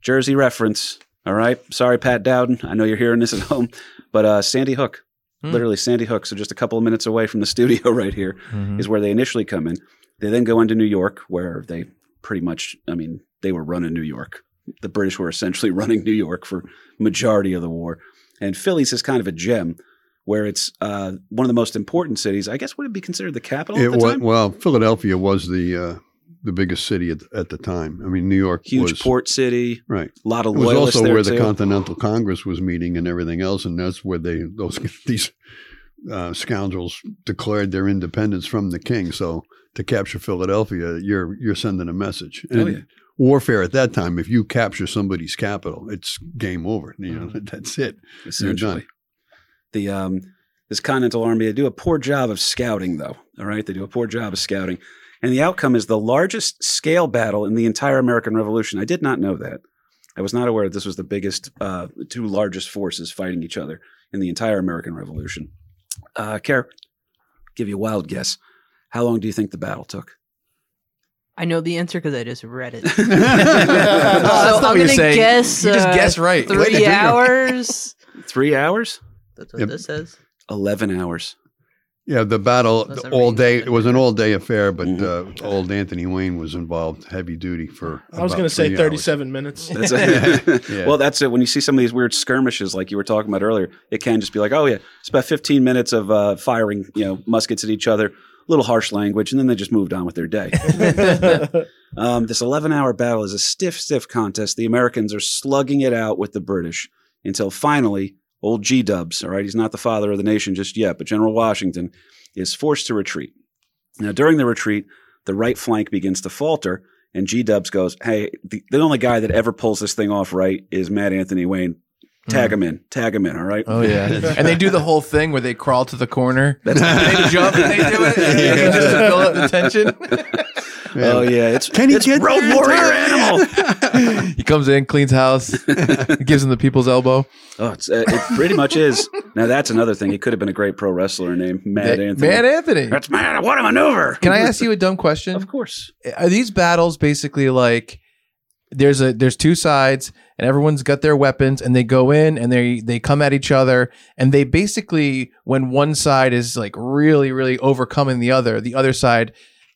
Jersey reference. All right. Sorry, Pat Dowden. I know you're hearing this at home, but uh, Sandy Hook. Hmm. Literally Sandy Hook. So just a couple of minutes away from the [laughs] studio right here Mhm. is where they initially come in. They then go into New York, where they pretty much, I mean, they were running New York. The British were essentially [laughs] running New York for majority of the war. And Philly's is kind of a gem, where it's uh, one of the most important cities. I guess would it be considered the capital It at the was time? well, Philadelphia was the uh, the biggest city at, at the time. I mean, New York Huge was port city, right. a lot of It was also where the. Continental Congress was meeting and everything else, and that's where they those [laughs] these uh, scoundrels declared their independence from the king. So to capture Philadelphia, you're you're sending a message. And Oh, yeah. warfare at that time, if you capture somebody's capital, it's game over. You know, [laughs] that's it. essentially. The um, this Continental Army they do a poor job of scouting, though. All right, they do a poor job of scouting, and the outcome is the largest scale battle in the entire American Revolution. I did not know that. I was not aware that this was the biggest, uh, two largest forces fighting each other in the entire American Revolution. Uh, Care, give you a wild guess. How long do you think the battle took? I know the answer because I just read it. [laughs] [laughs] So I'm gonna saying. guess. You just uh, guess right. Way to do Three hours. Three hours? That's what Yep. this says. Eleven hours. Yeah, the battle Doesn't all ring day. It was an all day affair, but Mhm. uh, old Anthony Wayne was involved heavy duty for. I was going to say three 37 minutes. [laughs] That's [laughs] it. Yeah. [laughs] Well, that's it. When you see some of these weird skirmishes, like you were talking about earlier, it can just be like, oh yeah, it's about 15 minutes of uh, firing, you know, muskets at each other, a little harsh language, and then they just moved on with their day. um, this 11-hour battle is a stiff, stiff contest. The Americans are slugging it out with the British until finally, old G Dubs, all right, he's not the father of the nation just yet, but General Washington is forced to retreat. Now, during the retreat, the right flank begins to falter. And G Dubs goes, Hey, the, the only guy that ever pulls this thing off right is Mad Anthony Wayne. Tag mm. him in. Tag him in. All right. Oh yeah, [laughs] and they do the whole thing where they crawl to the corner. That's- [laughs] they jump and they do it And [laughs] Yeah. just to build up the tension. Oh, yeah. It's, Can he it's Road there? Warrior Animal. [laughs] he comes in, cleans house, [laughs] gives him the people's elbow. oh, it's, uh, it pretty much is. Now, that's another thing. He could have been a great pro wrestler named Matt Anthony. Matt Anthony. That's Matt. What a maneuver. Can I ask you a dumb question? Of course. Are these battles basically like there's a there's two sides and everyone's got their weapons and they go in and they they come at each other and they basically when one side is like really really overcoming the other, the other side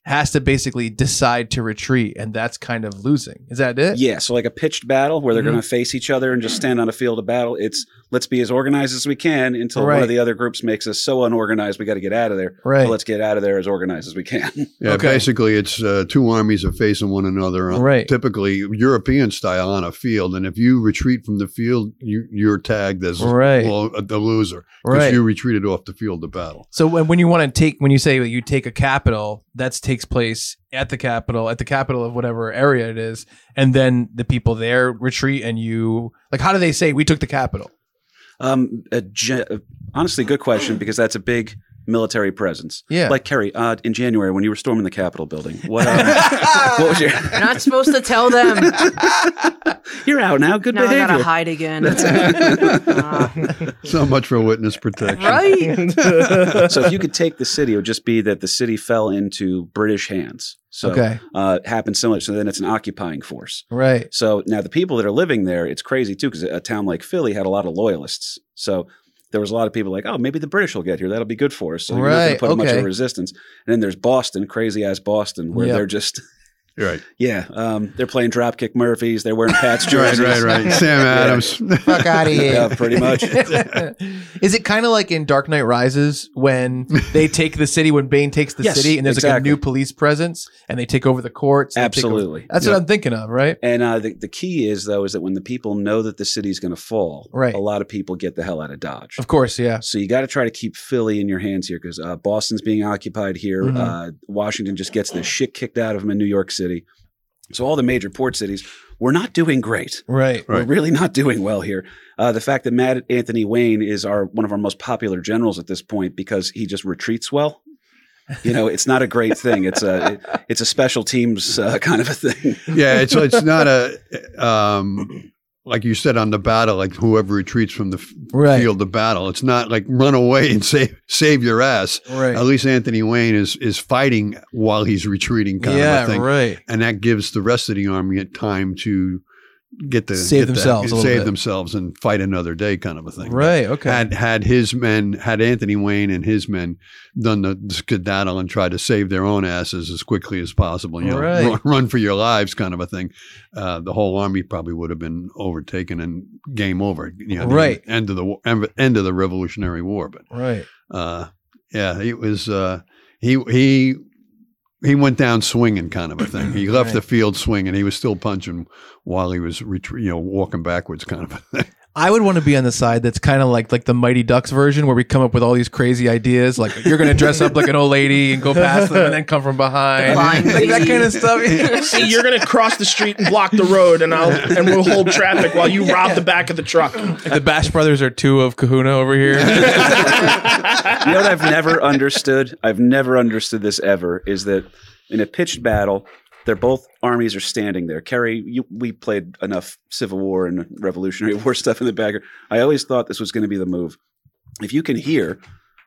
has to basically decide to retreat and that's kind of losing. Is that it? Yeah, so like a pitched battle where they're Mhm. going to face each other and just stand on a field of battle. It's let's be as organized as we can until one of the other groups makes us so unorganized we got to get out of there. Right. Well, let's get out of there as organized as we can. [laughs] Yeah, Okay. basically, it's uh, two armies are facing one another, uh, Right. Typically European style on a field, and if you retreat from the field, you, you're tagged as Right. well, uh, the loser because Right. you retreated off the field of battle. So when, when you want to take when you say that you take a capital, that takes place at the capital, at the capital of whatever area it is, and then the people there retreat, and you like how do they say we took the capital? Um, a ge- honestly, good question because that's a big military presence. Yeah. Like Kerry, uh, in January when you were storming the Capitol building, what, um, [laughs] what was your? You're not supposed to tell them. [laughs] You're out now. Good now I gotta hide again. Ah, [laughs] So much for witness protection. right? so if you could take the city, it would just be that the city fell into British hands. So Okay. uh, it happened similar. So then it's an occupying force. Right. So now the people that are living there, it's crazy too, because a town like Philly had a lot of loyalists. So there was a lot of people like, oh, maybe the British will get here. That'll be good for us. So you're not going to put up much of a resistance. And then there's Boston, crazy ass Boston, where Yep. they're just [laughs] Right. yeah, um, they're playing Dropkick Murphys. They're wearing Pats [laughs] Right, jerseys. right, right. [laughs] right. Sam Adams. [laughs] Fuck out of here. Yeah, pretty much. Is it kind of like in Dark Knight Rises when they take the city when Bane takes the Yes, city and there's like a new police presence and they take over the courts? and they take over- Absolutely. That's Yep. what I'm thinking of, right? And uh, the, the key is though is that when the people know that the city's going to fall, Right. a lot of people get the hell out of Dodge. Of course, yeah. So you got to try to keep Philly in your hands here because uh, Boston's being occupied here. Mhm. Uh, Washington just gets the shit kicked out of them in New York City. So all the major port cities, we're not doing great. Right. We're Right. really not doing well here. Uh, the fact that Mad Anthony Wayne is our one of our most popular generals at this point because he just retreats well. You know, it's not a great thing. It's a it- it's a special teams uh, kind of a thing. yeah, it's it's not a um, like you said on the battle, like whoever retreats from the f- Right. field of battle. It's not like run away and [laughs] save save your ass. Right. At least Anthony Wayne is is fighting while he's retreating, kind yeah, of a thing, right. and that gives the rest of the army time to get the Save get the- themselves save bit. themselves, and fight another day, kind of a thing. Right. Okay. Had had his men, had Anthony Wayne and his men done the skedaddle and tried to save their own asses as quickly as possible, you know, Right. run, run for your lives, kind of a thing, uh, the whole army probably would have been overtaken and game over. You know, Right. end of the end end of the Revolutionary War. But right. uh, yeah, it was uh, he he he went down swinging, kind of a thing. He [clears throat] left Right. the field swinging. He was still punching while he was you know walking backwards, kind of a thing. I would want to be on the side that's kind of like like the Mighty Ducks version, where we come up with all these crazy ideas, like you're going to dress up like an old lady and go past them, and then come from behind, like that kind of stuff. [laughs] See, you're gonna cross the street and block the road, and I'll and we'll hold traffic while you rob the back of the truck. Like the Bash Brothers are two of Kahuna over here. [laughs] You know what I've never understood? I've never understood this ever is that in a pitched battle, they're both armies are standing there. Kerry, you, we played enough Civil War and Revolutionary War [laughs] stuff in the back. I always thought this was going to be the move. If you can hear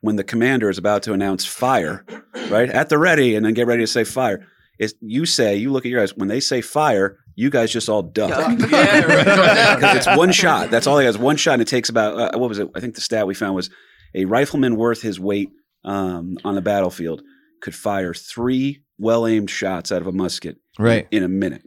when the commander is about to announce fire, right at the ready, and then get ready to say fire, is you say you look at your guys when they say fire, you guys just all duck. yeah, right. [laughs] because it's one shot. That's all he has. One shot, and it takes about uh, what was it? I think the stat we found was a rifleman worth his weight um, on the battlefield could fire three well aimed shots out of a musket right. in a minute.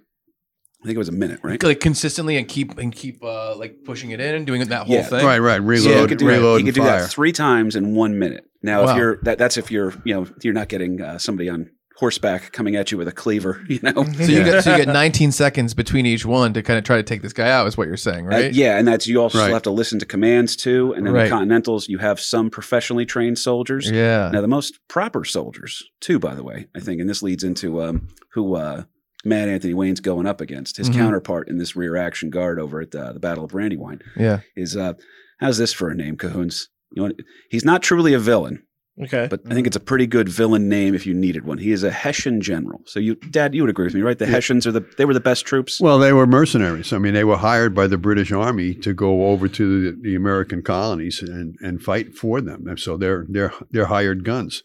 I think it was a minute, right? Like consistently and keep and keep uh, like pushing it in and doing that whole Yeah. thing. right, right. So Reload, he could do, that- reload, he could and do fire. that three times in one minute. Now, if you're that, that's if you're you know you're not getting uh, somebody on horseback coming at you with a cleaver, [laughs] you know. So you get so you get [laughs] 19 seconds between each one to kind of try to take this guy out. Is what you're saying, Uh, right? yeah, and that's you also Right. still have to listen to commands too. And then Right. the Continentals, you have some professionally trained soldiers. Yeah. Now, the most proper soldiers, too, by the way, I think, and this leads into um, who uh, Mad Anthony Wayne's going up against. His Mhm. counterpart in this rear action guard over at uh, the Battle of Brandywine Yeah. is uh, how's this for a name, Cahoons? You know, he's not truly a villain, Okay. but I think it's a pretty good villain name if you needed one. He is a Hessian general. So, you, Dad, you would agree with me, right? The Hessians are the they were the best troops. Well, they were mercenaries. I mean, they were hired by the British Army to go over to the, the American colonies and, and fight for them. And so they're they're they're hired guns.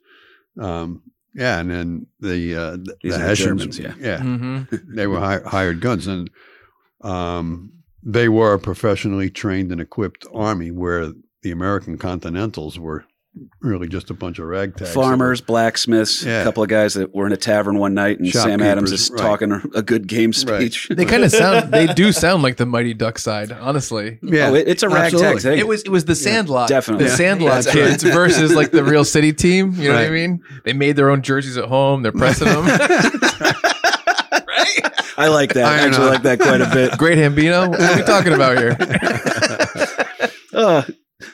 Um, yeah, and then the uh, the, These the the Hessians, Germans, yeah. yeah, Mm-hmm. [laughs] they were hi- hired guns, and um, they were a professionally trained and equipped army, where the American Continentals were really just a bunch of ragtags. Farmers, blacksmiths, Yeah. a couple of guys that were in a tavern one night, and Sam Adams is right. talking a, a good game Right. speech. [laughs] They kind of sound. They do sound like the Mighty Duck side, honestly. Yeah, Oh, it- it's a ragtag absolutely. thing. It was it was the Sandlot, definitely. the Yeah. Sandlot Yeah, kids versus like the real city team. You know what I mean? They made their own jerseys at home. They're pressing them. Right? [laughs] I like that. I Iron actually on. like that quite a bit. Great Hambino. What are we talking about here? [laughs] Uh,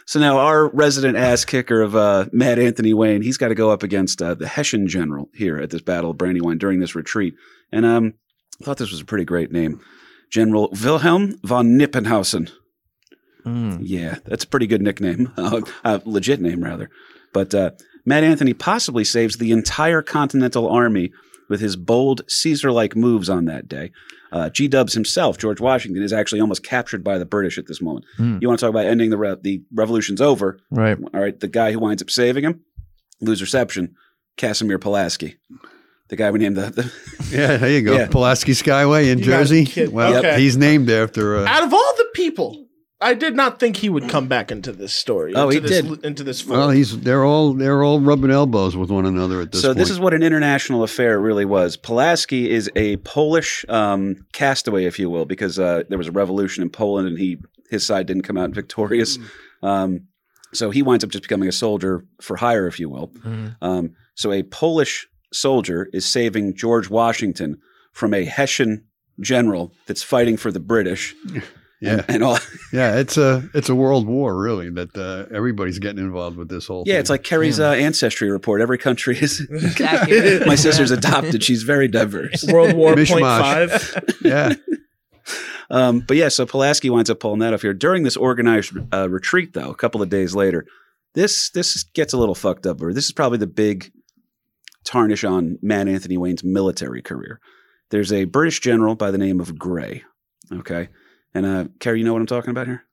so now our resident ass kicker of uh, Mad Anthony Wayne, he's got to go up against uh, the Hessian general here at this Battle of Brandywine during this retreat. And um, I thought this was a pretty great name. General Wilhelm von Knyphausen. Mm. Yeah, that's a pretty good nickname, [laughs] uh, uh, legit name rather. But uh, Mad Anthony possibly saves the entire Continental Army with his bold Caesar-like moves on that day. Uh, G. Dubs himself, George Washington, is actually almost captured by the British at this moment. Hmm. You want to talk about ending the re- the revolution's over? Right. All right, the guy who winds up saving him, loserception, Casimir Pulaski, the guy we named the, the [laughs] Yeah, there you go. Yeah. Pulaski Skyway in You Jersey. kid- Well, okay. he's named after. Uh, Out of all the people, I did not think he would come back into this story. Oh, into he this, did. into this. Well, fold. he's they're all they're all rubbing elbows with one another at this so point. this is what an international affair really was. Pulaski is a Polish um, castaway, if you will, because uh, there was a revolution in Poland, and he his side didn't come out victorious. Um, so he winds up just becoming a soldier for hire, if you will. Mhm. Um, so a Polish soldier is saving George Washington from a Hessian general that's fighting for the British. [laughs] yeah, [laughs] And all yeah. It's a it's a world war really that uh, everybody's getting involved with this whole. Yeah, thing. it's like Kerry's uh, ancestry report. Every country is. [laughs] [laughs] Exactly. My sister's adopted. She's very diverse. World War Mishmash. point five. yeah. Um, but yeah, so Pulaski winds up pulling that off here during this organized uh, retreat. Though a couple of days later, this this gets a little fucked up. Or this is probably the big tarnish on Mad Anthony Wayne's military career. There's a British general by the name of Gray. Okay, and uh, Carrie, you know what I'm talking about here?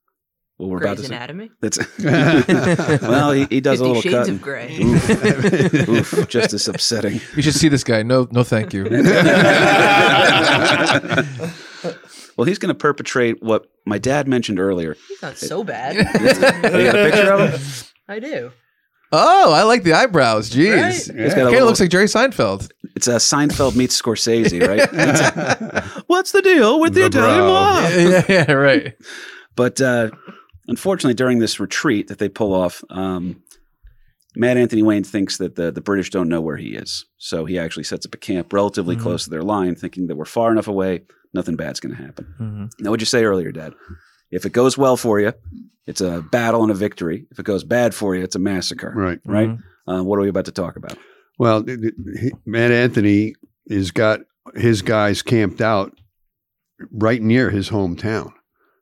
Well, we're about Grey's to say Anatomy. that's. [laughs] [laughs] well, he, he does Fifty a little Shades cut. of Grey. Oof, [laughs] oof, just as upsetting. You should see this guy. No, no, thank you. well, he's going to perpetrate what my dad mentioned earlier. He's not so bad. You got a picture of him? I do. Oh, I like the eyebrows. Jeez, Right? He's got a kind of little- looks like Jerry Seinfeld. It's a Seinfeld meets Scorsese, right? [laughs] What's the deal with the, The Italian mob? [laughs] yeah, yeah, right. But uh, unfortunately, during this retreat that they pull off, um, Mad Anthony Wayne thinks that the, the British don't know where he is. So he actually sets up a camp relatively Mhm. close to their line, thinking that we're far enough away, nothing bad's going to happen. Mhm. Now, what'd you say earlier, Dad? If it goes well for you, it's a battle and a victory. If it goes bad for you, it's a massacre. Right. Right? Mhm. Uh, what are we about to talk about? Well, th- th- he- Mad Anthony has got his guys camped out right near his hometown.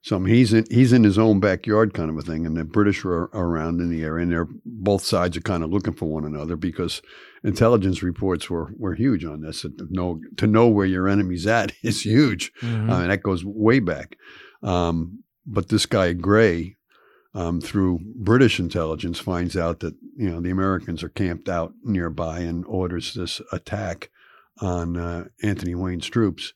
So I mean, he's in he's in his own backyard, kind of a thing, and the British are around in the area, and they're both sides are kind of looking for one another because intelligence reports were were huge on this. To know to know where your enemy's at [laughs] is huge. Mhm. I mean, that goes way back. Um, but this guy Gray, um, through British intelligence, finds out that you know the Americans are camped out nearby and orders this attack on uh, Anthony Wayne's troops.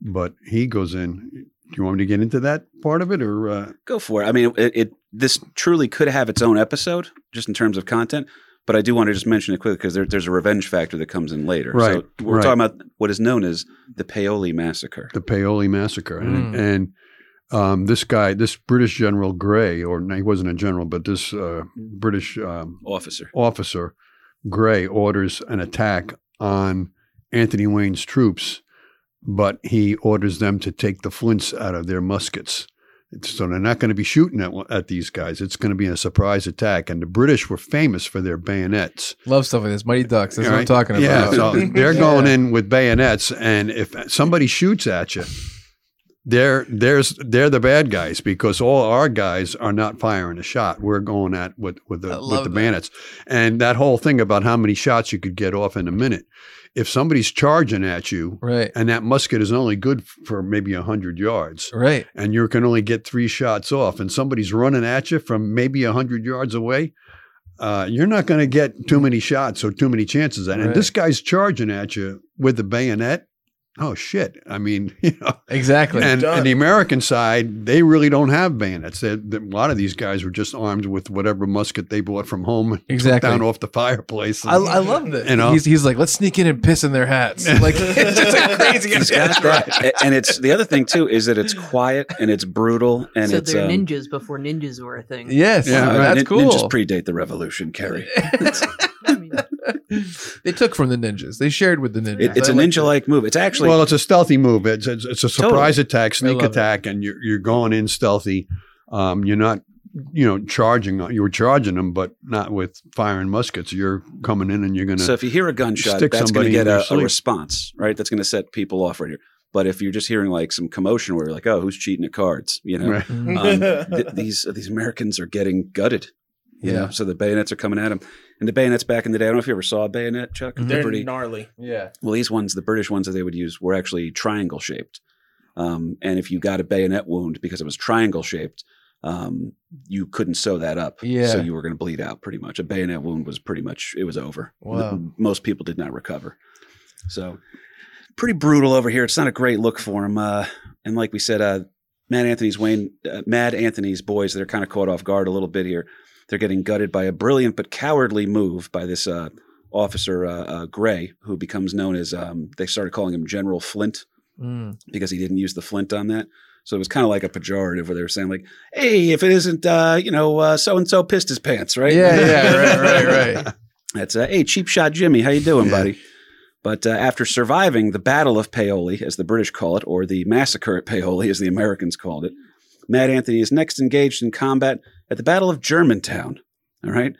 But he goes in. Do you want me to get into that part of it, or uh, Go for it. I mean, it, it this truly could have its own episode, just in terms of content. But I do want to just mention it quickly because there, there's a revenge factor that comes in later. Right, So we're right. talking about what is known as the Paoli massacre. the Paoli massacre? And, Mm. and um, this guy, this British General Gray, or no, he wasn't a general, but this uh, British um, Officer. officer, Gray, orders an attack on Anthony Wayne's troops, but he orders them to take the flints out of their muskets. So they're not going to be shooting at, at these guys. It's going to be a surprise attack. And the British were famous for their bayonets. Love stuff like this. Mighty Ducks. That's what I'm talking about. Yeah, so [laughs] they're going in with bayonets, and if somebody shoots at you, they're there's they're the bad guys because all our guys are not firing a shot. We're going at with with the with the that. bayonets, and that whole thing about how many shots you could get off in a minute. If somebody's charging at you, Right. and that musket is only good for maybe hundred yards, Right. and you can only get three shots off, and somebody's running at you from maybe hundred yards away, uh, you're not going to get too many shots or too many chances. And, and Right. this guy's charging at you with the bayonet. Oh shit! I mean, [laughs] you know, Exactly. and, Done. and the American side, they really don't have bayonets. They, they- a lot of these guys were just armed with whatever musket they bought from home, Exactly. down off the fireplace. I, I love that. You know? he's, he's like, let's sneak in and piss in their hats. [laughs] Like, it's just a [laughs] crazy. He's got that. A- and it's the other thing too is that it's quiet and it's brutal and so it's they're um, ninjas before ninjas were a thing. Yes, Yeah, uh, that's cool. Ninjas predate the revolution, Kerry. [laughs] I mean, they took from the ninjas. They shared with the ninjas. It, it's I a like ninja-like move. It's actually well, it's a stealthy move. It's it's, it's a surprise attack, sneak love it. attack, and you're you're going in stealthy. Um, you're not, you know, charging. You were charging them, but not with firing muskets. You're coming in and you're going to. So if you hear a gunshot, that's going to get a, a response, right? That's going to set people off right here. But if you're just hearing like some commotion where you're like, oh, who's cheating at cards? You know, Right. Um, th- these these Americans are getting gutted. You Yeah. know, so the bayonets are coming at him. And the bayonets back in the day, I don't know if you ever saw a bayonet, Chuck. Mhm. They're pretty, gnarly. yeah. well, these ones, the British ones that they would use, were actually triangle shaped. Um, and if you got a bayonet wound because it was triangle shaped, um, you couldn't sew that up. Yeah. So you were going to bleed out pretty much. A bayonet wound was pretty much, it was over. Wow. The- most people did not recover. So pretty brutal over here. It's not a great look for him. Uh, and like we said, uh, Mad Anthony's Wayne, uh, Mad Anthony's boys, they're kind of caught off guard a little bit here. They're getting gutted by a brilliant but cowardly move by this uh, officer uh, uh, Gray, who becomes known as. Um, they started calling him General Flint Mm. because he didn't use the flint on that. So it was kind of like a pejorative where they were saying like, "Hey, if it isn't, uh, you know, so and so pissed his pants, right?" Yeah, yeah, [laughs] right, right, right. That's uh, hey, cheap shot Jimmy, how you doing, buddy? But uh, after surviving the Battle of Paoli, as the British call it, or the Massacre at Paoli, as the Americans called it, Mad Anthony is next engaged in combat at the Battle of Germantown. All right.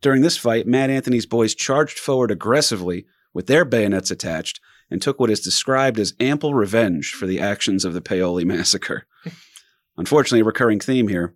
During this fight, Mad Anthony's boys charged forward aggressively with their bayonets attached and took what is described as ample revenge for the actions of the Paoli massacre. [laughs] Unfortunately, a recurring theme here.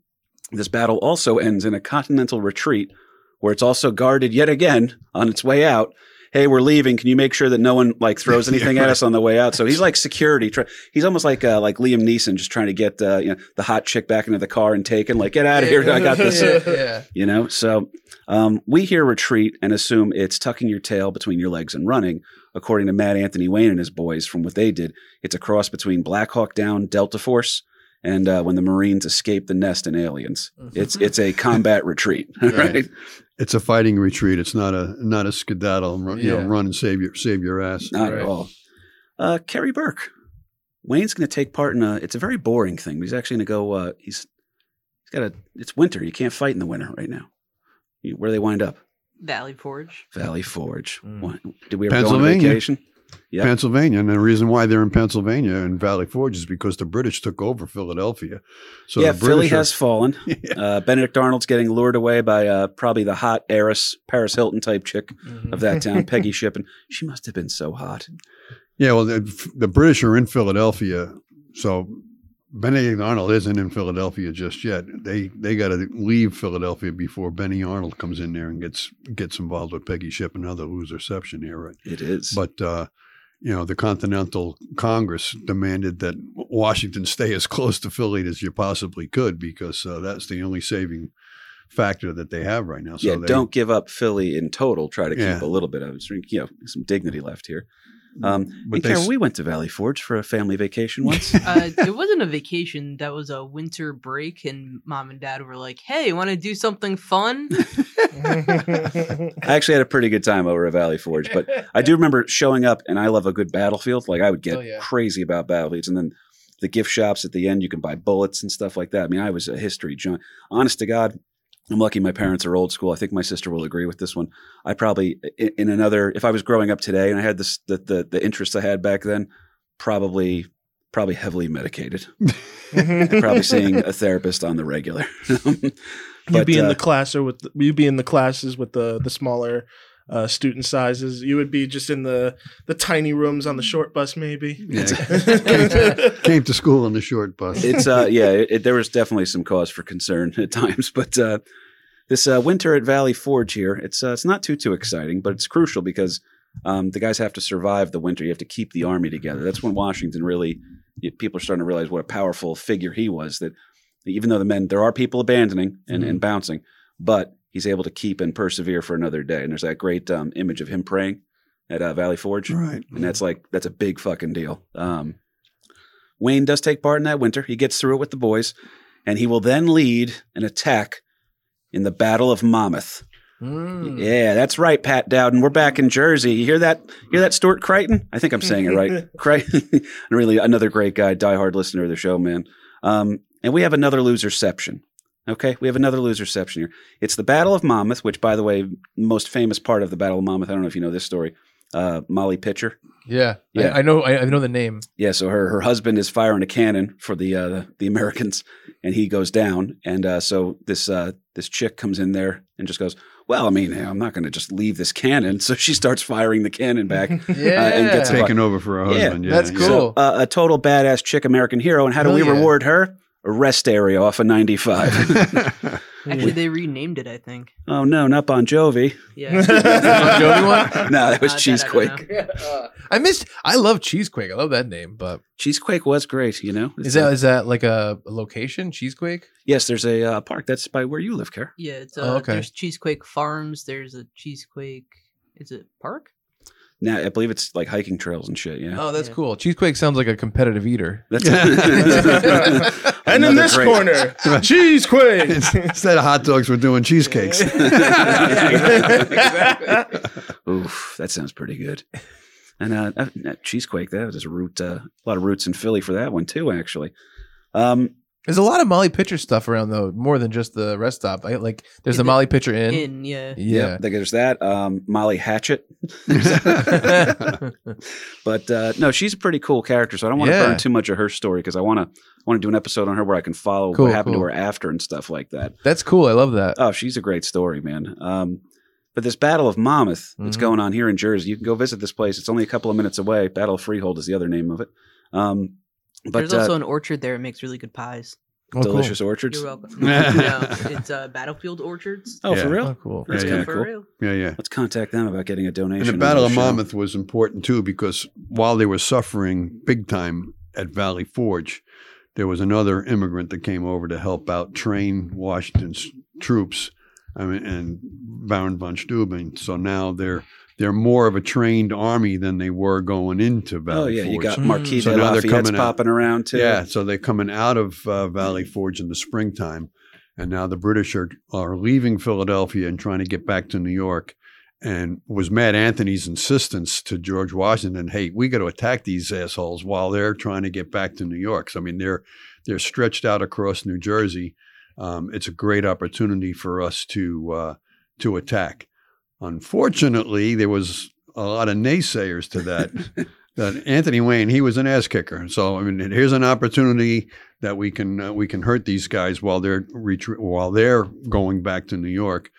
This battle also ends in a continental retreat where it's also guarded yet again on its way out. Hey, we're leaving. Can you make sure that no one like [laughs] throws anything at us on the way out? So he's like security. Try- he's almost like uh, like Liam Neeson, just trying to get uh, you know the hot chick back into the car and taken. Like, get out of here! I got this. [laughs] Yeah, [laughs] yeah. You know. So um, we hear retreat and assume it's tucking your tail between your legs and running. According to Mad Anthony Wayne and his boys, from what they did, it's a cross between Black Hawk Down, Delta Force, and uh, when the Marines escape the nest in Aliens. It's it's a combat retreat, [laughs] right? It's a fighting retreat. It's not a not a skedaddle. Run, You know, run and save your save your ass. Not Right. at all. Uh, Kerry Burke. Wayne's going to take part in a. It's a very boring thing, but he's actually going to go. Uh, he's he's got a. It's winter. You can't fight in the winter right now. You, where do they wind up? Valley Forge. Valley Forge. Mm. Why- Did we ever go on Pennsylvania. vacation? Yep. Pennsylvania, and the reason why they're in Pennsylvania and Valley Forge is because the British took over Philadelphia. So yeah, the Philly are- has fallen. [laughs] Uh, Benedict Arnold's getting lured away by uh, probably the hot heiress, Paris Hilton type chick Mhm. of that town, [laughs] Peggy Shippen. She must have been so hot. Yeah, well, the, the British are in Philadelphia, so Benedict Arnold isn't in Philadelphia just yet. They they got to leave Philadelphia before Benny Arnold comes in there and gets gets involved with Peggy Ship. Another loserception here, right? It is. But uh, you know, the Continental Congress demanded that Washington stay as close to Philly as you possibly could because uh, that's the only saving factor that they have right now. So yeah, they, don't give up Philly in total. Try to Yeah. keep a little bit of you know some dignity left here. Um, But and they Karen, we went to Valley Forge for a family vacation once. [laughs] Uh, it wasn't a vacation. That was a winter break, and mom and dad were like, "Hey, want to do something fun?" [laughs] [laughs] I actually had a pretty good time over at Valley Forge, but I do remember showing up, and I love a good battlefield. Like I would get Oh, yeah. crazy about battlefields, and then the gift shops at the end, you can buy bullets and stuff like that. I mean, I was a history junkie. Honest to God, I'm lucky my parents are old school. I think my sister will agree with this one. I probably in, in another, if I was growing up today and I had this the the, the interests I had back then, probably probably heavily medicated, [laughs] probably seeing a therapist on the regular. [laughs] You'd But, be in uh, the class or with the, you'd be in the classes with the the smaller uh, student sizes. You would be just in the the tiny rooms on the short bus, maybe. Yeah. came to [laughs] school on the short bus. it's uh yeah it, it- there was definitely some cause for concern at times but uh this uh winter at valley forge here it's uh, it's not too too exciting but it's crucial because um the guys have to survive the winter you have to keep the army together that's when washington really people are starting to realize what a powerful figure he was that even though the men there are people abandoning and, and bouncing but he's able to keep and persevere for another day and there's that great um, image of him praying at uh, valley forge right. and that's like that's a big fucking deal. Um, Wayne does take part in that winter. He gets through it with the boys, and he will then lead an attack in the Battle of Monmouth. Mm. Yeah, that's right, Pat Dowden. We're back in Jersey. You hear that? Hear that, Stuart Crichton? I think I'm saying it right. [laughs] Crichton, [laughs] really another great guy, diehard listener of the show, man. Um, and we have another loserception. Okay, we have another loserception here. It's the Battle of Monmouth, which, by the way, most famous part of the Battle of Monmouth. I don't know if you know this story. Uh, Molly Pitcher. Yeah, Yeah. I, I know. I, I know the name. Yeah, so her her husband is firing a cannon for the uh, the, the Americans, and he goes down. And uh, so this uh, this chick comes in there and just goes, "Well, I mean, I'm not going to just leave this cannon." [laughs] So she starts firing the cannon back. Yeah, and gets taken over for her husband. Yeah, that's cool. So uh, a total badass chick American hero. And how do Hell we yeah. reward her? A rest area off of 95. [laughs] [laughs] Actually, they renamed it. I think. oh no, not Bon Jovi. Yeah. [laughs] Bon Jovi one? no, that was Uh, that I Cheesequake. [laughs] I missed. I love Cheesequake. I love that name. But Cheesequake was great. You know, is It's, that is that like a, a location? Cheesequake? yes? There's a uh, park that's by where you live, Care. Yeah, it's Oh, uh, okay. there's Cheesequake Farms. There's a Cheesequake. Is it Park? Now I believe it's like hiking trails and shit. Yeah, Oh, that's Yeah. cool. Cheesequake sounds like a competitive eater. that's [laughs] [laughs] And in this great- corner, [laughs] cheesequake. Instead of hot dogs, we're doing cheesecakes. Oof, that sounds pretty good. And uh, uh, cheesequake, that was a root, uh, a lot of roots in Philly for that one too, actually. Um, There's a lot of Molly Pitcher stuff around though, more than just the rest stop. I, like there's the In the- Molly Pitcher Inn. In yeah. Yeah. Yep, there's that. Um, Molly Hatchet. [laughs] but uh, no, she's a pretty cool character, so I don't want to Yeah. burn too much of her story because I want to want to do an episode on her where I can follow Cool, what happened cool. to her after and stuff like that. That's cool. I love that. Oh, she's a great story, man. Um, but this Battle of Monmouth that's Mhm. going on here in Jersey, you can go visit this place. It's only a couple of minutes away. Battle of Freehold is the other name of it. Um, but There's uh, also an orchard there. It makes really good pies. Oh, cool. delicious orchards. You're welcome. [laughs] no, it's uh, Battlefield Orchards. Oh, Yeah. for real? Oh, cool. That's Yeah, kind yeah. For cool. real. yeah, yeah. Let's contact them about getting a donation. And the Battle of show. Monmouth was important too because while they were suffering big time at Valley Forge, there was another immigrant that came over to help out train Washington's troops. I mean, and Baron von Steuben. So now they're they're more of a trained army than they were going into Valley Forge. Oh yeah, Forge. you got Mm. Marquis So de now they're Lafayette's out. popping around too. Yeah, so they're coming out of uh, Valley Forge in the springtime, and now the British are are leaving Philadelphia and trying to get back to New York. And was Mad Anthony's insistence to George Washington, "Hey, we got to attack these assholes while they're trying to get back to New York." So I mean, they're they're stretched out across New Jersey. Um, it's a great opportunity for us to uh, to attack. Unfortunately, there was a lot of naysayers to that [laughs] that Anthony Wayne he was an ass kicker. So I mean, here's an opportunity that we can uh, we can hurt these guys while they're retreat while they're going back to New York.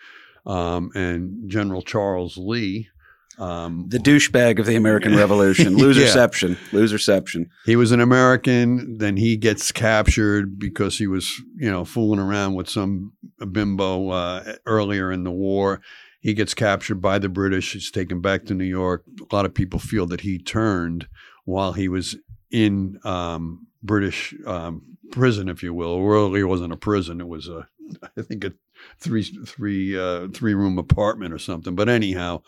Um, and General Charles Lee, um, The douchebag of the American [laughs] Revolution. Yeah. Loserception. Loserception. he was an American. Then he gets captured because he was you know fooling around with some bimbo uh, earlier in the war. He gets captured by the British. He's taken back to New York. A lot of people feel that he turned while he was in um, British um, prison, if you will. Really, it wasn't a prison. It was a, I think, a three three uh, three room apartment or something. But anyhow,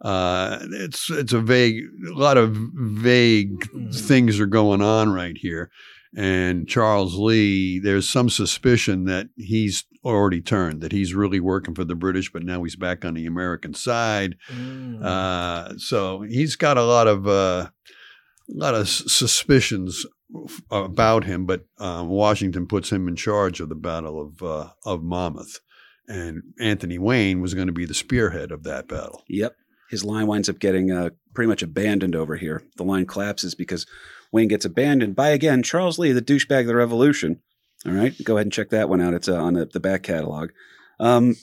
uh, it's it's a vague, a lot of vague things are going on right here. And Charles Lee, there's some suspicion that he's already turned, that he's really working for the British, but now he's back on the American side. Mm. Uh, so he's got a lot of uh, a lot of s- suspicions f- about him, but um, Washington puts him in charge of the Battle of uh, of Monmouth, and Anthony Wayne was going to be the spearhead of that battle. Yep. His line winds up getting uh, pretty much abandoned over here. The line collapses because Wayne gets abandoned by, again, Charles Lee, the douchebag of the Revolution. All right. Go ahead and check that one out. It's uh, on the, the back catalog. Um,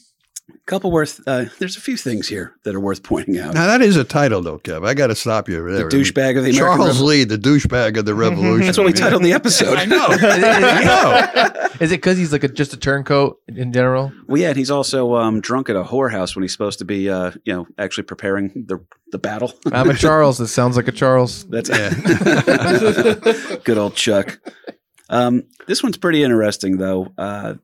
couple worth, uh, there's a few things here that are worth pointing out. Now that is a title, though, Kev. I got to stop you there. The douchebag of the American Charles Revolution. Lee, the douchebag of the [laughs] Revolution. That's what we I mean, titled the episode. [laughs] I know. [laughs] I know. Is it because he's like a, just a turncoat in general? Well, yeah, and he's also um, drunk at a whorehouse when he's supposed to be, uh, you know, actually preparing the the battle. I'm a Charles. It sounds like a Charles. That's good old Chuck. Um, this one's pretty interesting, though. Uh,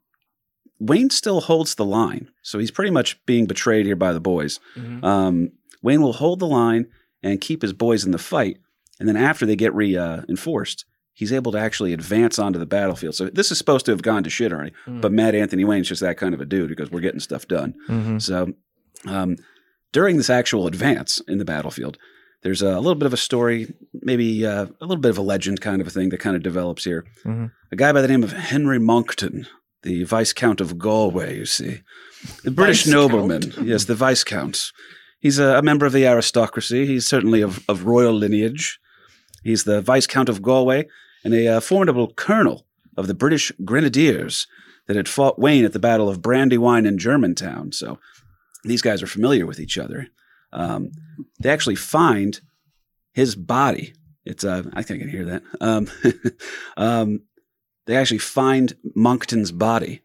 Wayne still holds the line, so he's pretty much being betrayed here by the boys. Um, Wayne will hold the line and keep his boys in the fight, and then after they get reinforced, he's able to actually advance onto the battlefield. So this is supposed to have gone to shit already, but Mad Anthony Wayne's just that kind of a dude because we're getting stuff done. Mm-hmm. So um, during this actual advance in the battlefield, there's a little bit of a story, maybe uh, a little bit of a legend kind of a thing that kind of develops here. Mhm. A guy by the name of Henry Monckton, the Viscount of Galway, you see. The British nobleman. Yes, the Viscount. He's a, a member of the aristocracy. He's certainly of, of royal lineage. He's the Viscount of Galway and a uh, formidable colonel of the British Grenadiers that had fought Wayne at the Battle of Brandywine in Germantown. So these guys are familiar with each other. Um, they actually find his body. It's uh, I think I can hear that. Um, [laughs] um, they actually find Monckton's body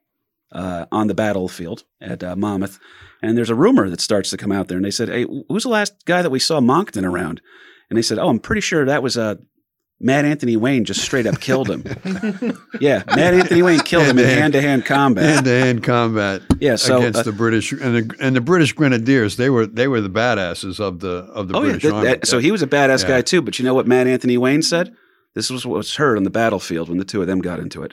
uh, on the battlefield at uh, Monmouth, and there's a rumor that starts to come out there. And they said, "Hey, who's the last guy that we saw Monckton around?" And they said, "Oh, I'm pretty sure that was uh, Mad Anthony Wayne just straight up killed him. [laughs] yeah, Mad Anthony Wayne killed him in hand to hand combat. hand to hand combat Yeah, so against uh, the British and the and the British Grenadiers. They were they were the badasses of the of the oh yeah, British th- Army. that- so he was a badass Yeah. guy too. But you know what Mad Anthony Wayne said? This was what was heard on the battlefield when the two of them got into it.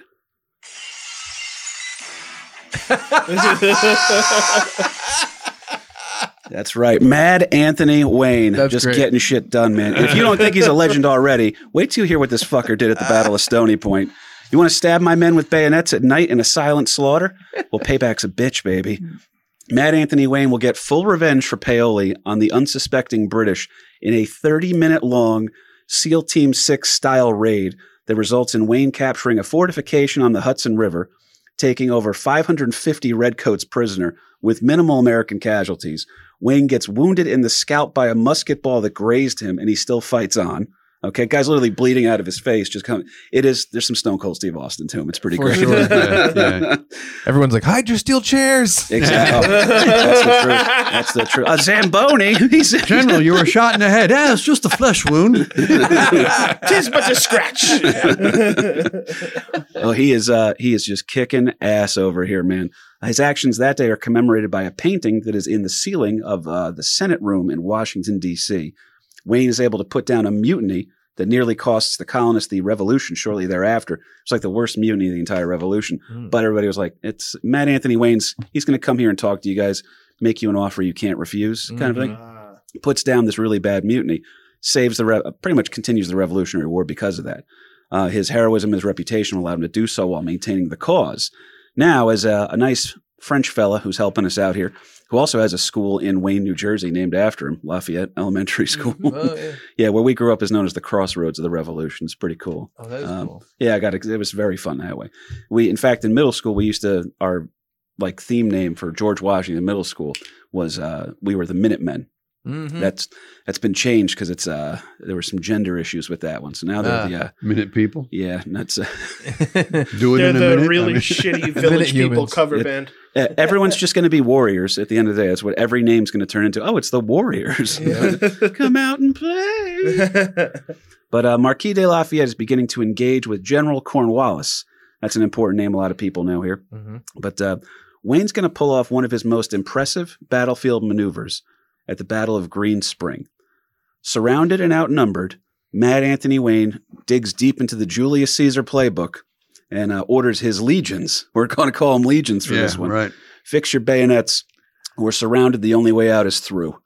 That's right. Mad Anthony Wayne. That's just great. getting shit done, man. If you don't think he's a legend already, wait till you hear what this fucker did at the Battle of Stony Point. You want to stab my men with bayonets at night in a silent slaughter? Well, payback's a bitch, baby. Mad Anthony Wayne will get full revenge for Paoli on the unsuspecting British in a 30 minute long SEAL Team 6 style raid that results in Wayne capturing a fortification on the Hudson River, taking over 550 Redcoats prisoner with minimal American casualties. Wayne gets wounded in the scalp by a musket ball that grazed him, and he still fights on. Okay, guy's literally bleeding out of his face. Just coming. It is. There's some Stone Cold Steve Austin to him. It's pretty For great. sure. Yeah, [laughs] yeah. Everyone's like, hide your steel chairs. [laughs] Exactly. Oh, that's the truth. That's the truth. A Zamboni. [laughs] He said, General, you were shot in the head. Yeah, it's just a flesh wound. Tis but a scratch. oh, he is. Uh, he is just kicking ass over here, man. His actions that day are commemorated by a painting that is in the ceiling of uh, the Senate room in Washington D.C. Wayne is able to put down a mutiny that nearly costs the colonists the revolution shortly thereafter. It's like the worst mutiny of the entire revolution. Hmm. But everybody was like, "It's Mad Anthony Wayne's. He's going to come here and talk to you guys, make you an offer you can't refuse, kind of thing." puts down this really bad mutiny, saves the re- pretty much continues the Revolutionary War because of that. Uh, his heroism, his reputation allowed him to do so while maintaining the cause. Now, as a, a nice French fella who's helping us out here, who also has a school in Wayne, New Jersey, named after him, Lafayette Elementary [laughs] School. Oh, yeah. [laughs] yeah, where we grew up is known as the crossroads of the Revolution. It's pretty cool. Oh, that is Um, cool. Yeah, I got it. It was very fun that way. We, in fact, in middle school, we used to our like theme name for George Washington Middle School was uh, we were the Minutemen. Mhm. That's that's been changed because it's uh there were some gender issues with that one. So now they're Ah. the uh, Minute people. yeah that's uh, [laughs] Do it They're in a the minute. really I mean- [laughs] shitty [laughs] village people humans. cover Yeah. band. uh, everyone's just going to be warriors at the end of the day. That's what every name's going to turn into. Oh, it's the Warriors. Come out and play. But uh, Marquis de Lafayette is beginning to engage with General Cornwallis. That's an important name a lot of people know here. Mhm. But uh, Wayne's going to pull off one of his most impressive battlefield maneuvers at the Battle of Green Spring. Surrounded and outnumbered, Mad Anthony Wayne digs deep into the Julius Caesar playbook and uh, orders his legions. [laughs] We're going to call them legions for yeah, this one. right. Fix your bayonets. We're surrounded. The only way out is through.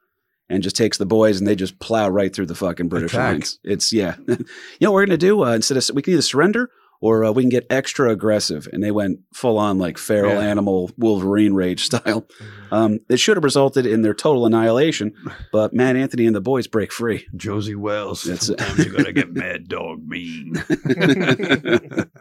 And just takes the boys and they just plow right through the fucking British Attack. lines. It's yeah. [laughs] you know what we're gonna do uh, instead of we can either surrender or uh, we can get extra aggressive. And they went full on like feral Yeah. animal Wolverine rage [laughs] style. Um, it should have resulted in their total annihilation, [laughs] but Mad Anthony and the boys break free. Josey Wales. That's- Sometimes you gotta get mad dog mean. [laughs]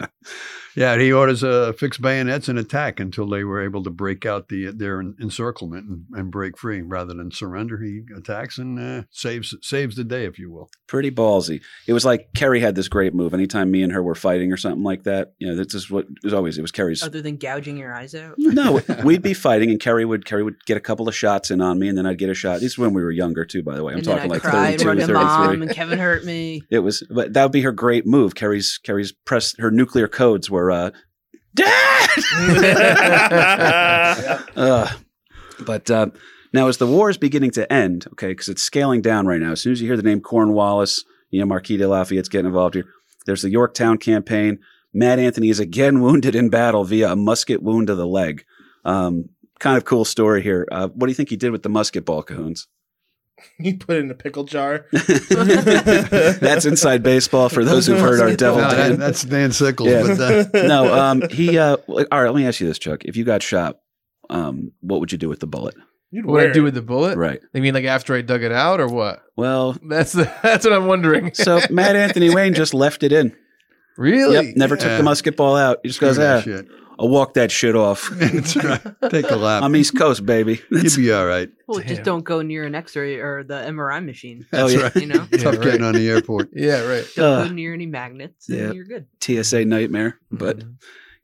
yeah, he orders uh, fixed bayonets and attack until they were able to break out the their encirclement and, and break free. Rather than surrender, he attacks and uh, saves saves the day, if you will. Pretty ballsy. It was like Kerry had this great move. Anytime me and her were fighting or something like that, you know, this is what it was always. It was Kerry's Other than gouging your eyes out. no, [laughs] we'd be fighting, and Kerry would Kerry would get a couple of shots in on me, and then I'd get a shot. This is when we were younger too, by the way. I'm and talking then I like cried, 32, run to 33. mom, and Kevin hurt me. It was, but that would be her great move. Kerry's Kerry's press her nuclear codes were, uh, Dad. Ugh. [laughs] [laughs] But uh, now, as the war is beginning to end, okay, because it's scaling down right now. As soon as you hear the name Cornwallis, you know Marquis de Lafayette's getting involved here. There's the Yorktown campaign. Mad Anthony is again [laughs] wounded in battle via a musket wound to the leg. Um, kind of cool story here. Uh, what do you think he did with the musket ball, Cahoons? [laughs] he put it in a pickle jar. [laughs] [laughs] That's inside baseball for those who've heard our Devil No, Dan. that, that's Dan Sickles. Yeah. But, uh, no, um, he. Uh, all right, let me ask you this, Chuck. If you got shot, um, what would you do with the bullet? You'd What I do with the bullet? Right. You mean like after I dug it out or what? Well, That's the, that's what I'm wondering. so Mad Anthony Wayne just left it in. really? Yep, never took the musket ball out. He just goes, screw that ah, shit. I'll walk that shit off. [laughs] That's right. Take a lap. I'm East Coast, baby. You'll be all right. Well, Damn. just don't go near an X-ray or the MRI machine. Oh, That's yeah. right. You know, [laughs] Yeah, Tough right. getting on the airport. [laughs] Yeah, right. don't Uh, go near any magnets, and yeah. you're good. TSA nightmare. But Mhm.